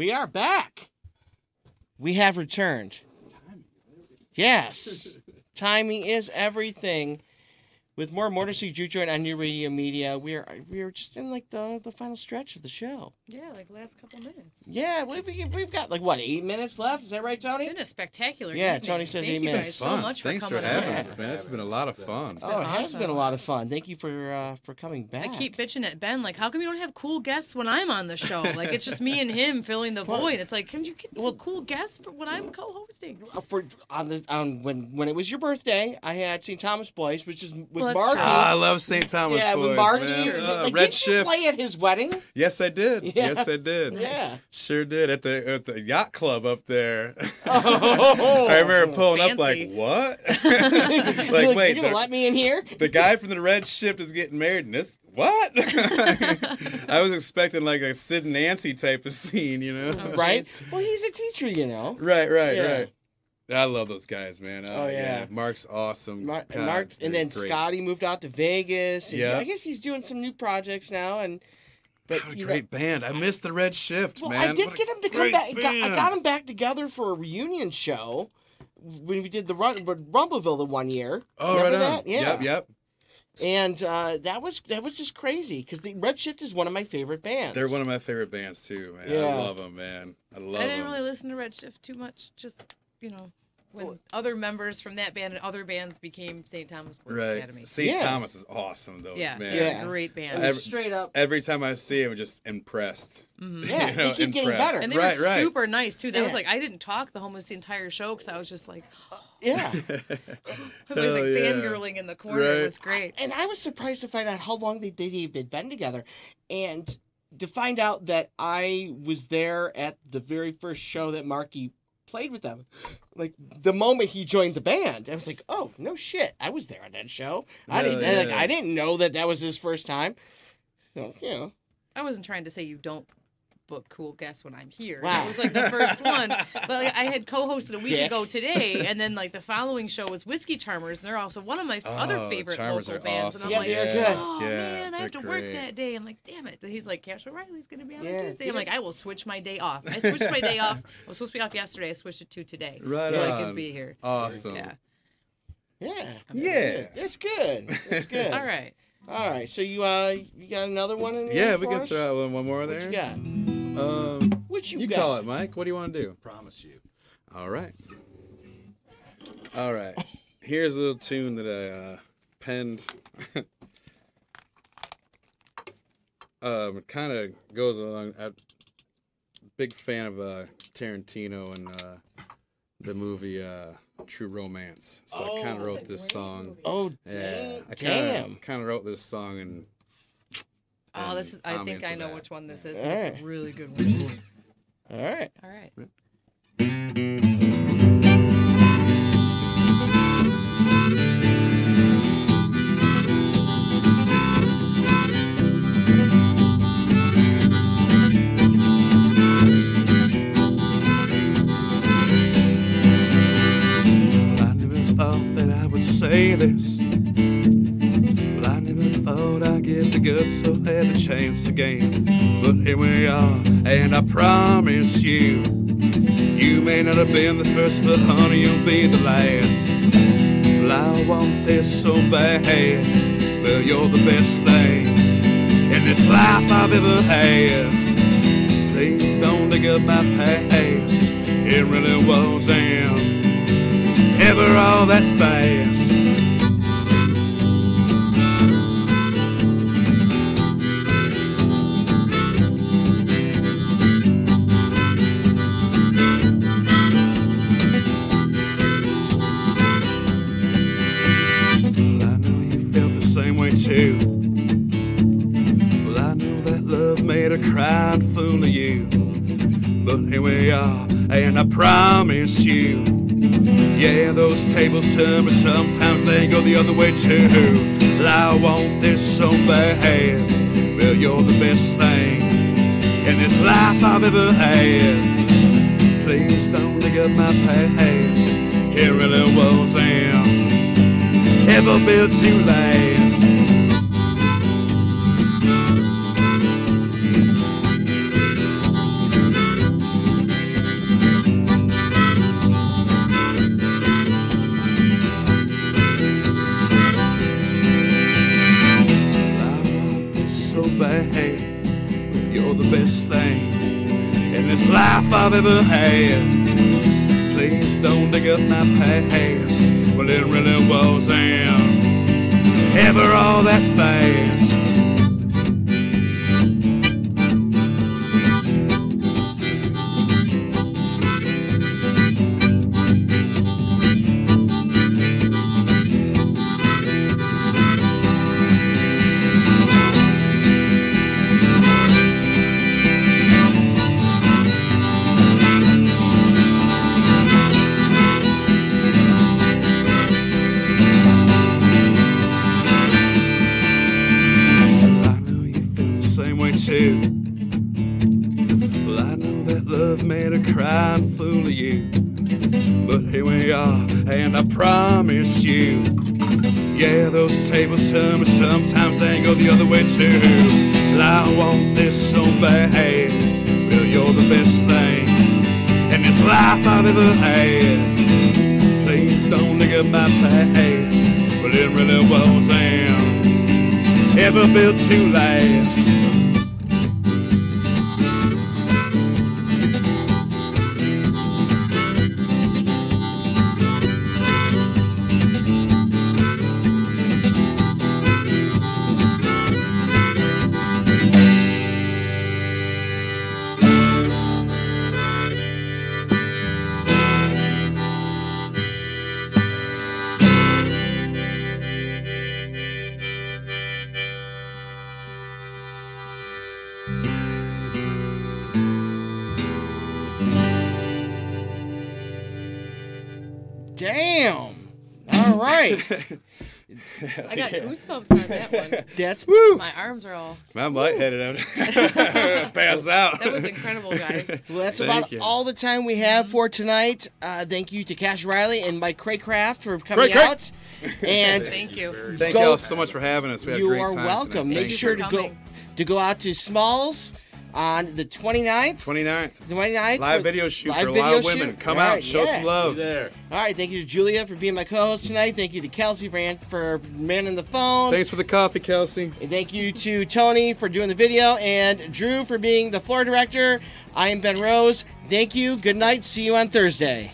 We are back. We have returned. Yes. Timing is everything. With more Motor City Juke Joint on New Radio Media, we are we are just in like the the final stretch of the show. Yeah, like last couple minutes. Yeah, we, we, we've got like what eight minutes left? Is that right, Tony? It's been a spectacular. Yeah, evening. Tony says Thank eight you minutes. guys so Fun. much for Thanks for coming having us, man. This has been a lot of fun. Oh, it has been a lot of fun. Thank you for uh, for coming back. I keep bitching at Ben, like, how come you don't have cool guests when I'm on the show? Like, it's just me and him filling the void. It's like, can you get some cool guests for when I'm co-hosting? Uh, for on the on when when it was your birthday, I had St. Thomas Boys, which is with Well, that's Marky. true. Ah, I love St. Thomas yeah, Boys, with Marky. man. Like, Uh, didn't Red you Shift. play at his wedding? Yes, I did. Yeah. Yes, I did. Yeah. Sure did at the at the yacht club up there. Oh, I remember pulling up like, what? Like, like, wait, you're gonna the, let me in here? the guy from the Red Shift is getting married in this. What? I was expecting like a Sid and Nancy type of scene, you know? Oh, right? Well, he's a teacher, you know. Right, right, Yeah. right. I love those guys, man. Oh, yeah. Mark's awesome. Mark, and, God, Mark, and then great. Scotty moved out to Vegas. And Yeah. I guess he's doing some new projects now, and But What a you know, great band. I missed the Red Shift, well, man. I did What get him to come back. Got, I got him back together for a reunion show when we did the Run, Rumbleville the one year. Oh, Remember right on. that? Yeah. Yep, yep. And uh, that was that was just crazy because the Red Shift is one of my favorite bands. They're one of my favorite bands too, man. Yeah. I love them, man. I So love I didn't them. really listen to Redshift too much. Just you know, when other members from that band and other bands became St. Thomas Boys Right. Academy. St. Thomas is awesome, though. Yeah, man. they're great band. And it's straight up. Every time I see him, I'm just impressed. Mhm. Yeah, You they know, keep getting better. And they right, were right. super nice too. That was like I didn't talk the almost the entire show because I was just like, Yeah. I was like Hell yeah. fangirling in the corner. It was great. And I was surprised to find out how long they they had been together, and to find out that I was there at the very first show that Marky played with them. Like the moment he joined the band, I was like, "Oh no shit! I was there at that show. I Hell didn't like, yeah. I didn't know that that was his first time." So, you know, I wasn't trying to say you don't book cool guests when I'm here. Wow. It was like the first one. But like, I had co-hosted a week Dick. ago today, and then like the following show was Whiskey Charmers, and they're also one of my Oh, other favorite Charmers local bands. awesome. And I'm like, they're good. oh Yeah, man, I have to they're work that day. I'm like, damn it. But he's like, Cash O'Reilly's gonna be on Yeah, Tuesday. I'm like, I will switch my day off. I switched my day off. I was supposed to be off yesterday. I switched it to today, Right so I on. could be here. Awesome. Yeah. yeah, Yeah. it's good. It's good. All right. all right. So you uh, you got another one in there? Yeah, we can us? throw out one, one more there. What you got? Um, What you, you got? call it, Mike. What do you want to do? I promise you. All right. All right. Here's a little tune that I uh, penned. um, kind of goes along. I'm big fan of uh, Tarantino and uh, the movie uh, True Romance. So I kind Oh, of wrote this song. Oh Yeah, damn! I damn. kind of kind of wrote this song and. Oh, this is. I think I know that. which one this is. All It's right. a really good one. All right. All right. I never thought that I would say this. Guts or have a chance again. But here we are, and I promise you, you may not have been the first, but honey, you'll be the last. Well, I want this so bad. Well, you're the best thing in this life I've ever had. Please don't dig up my past. It really wasn't ever all that fast. And I promise you. Yeah, those tables turn, but sometimes they go the other way too. I want this so bad. Well, you're the best thing in this life I've ever had. Please don't dig up my past. It really wasn't ever built to last. I've ever had. Please don't dig up my past. Well, it really wasn't ever all that fast. Best thing in this life I've ever had. Please don't look at my past. but it really wasn't ever built to last. got goosebumps on that one. That's woo. My arms are all. I'm lightheaded. I'm pass out. That was incredible, guys. Well, that's Thank about you. all the time we have for tonight. Uh, thank you to Cash Riley and Mike Craycraft for coming Cray, Cray. out. And Thank you. Thank y'all so much for having us. We had a you are welcome. tonight. Make Thank sure to go to go out to Smalls on the 29th. 29th. 29th. Live for- video shoot live for a video lot of women. shoot. Come All out, show yeah. some love. There. All right, thank you to Giulia for being my co-host tonight. Thank you to Kelsey for for manning the phone. Thanks for the coffee, Kelsey. And thank you to Tony for doing the video and Drew for being the floor director. I am Ben Rose. Thank you. Good night. See you on Thursday.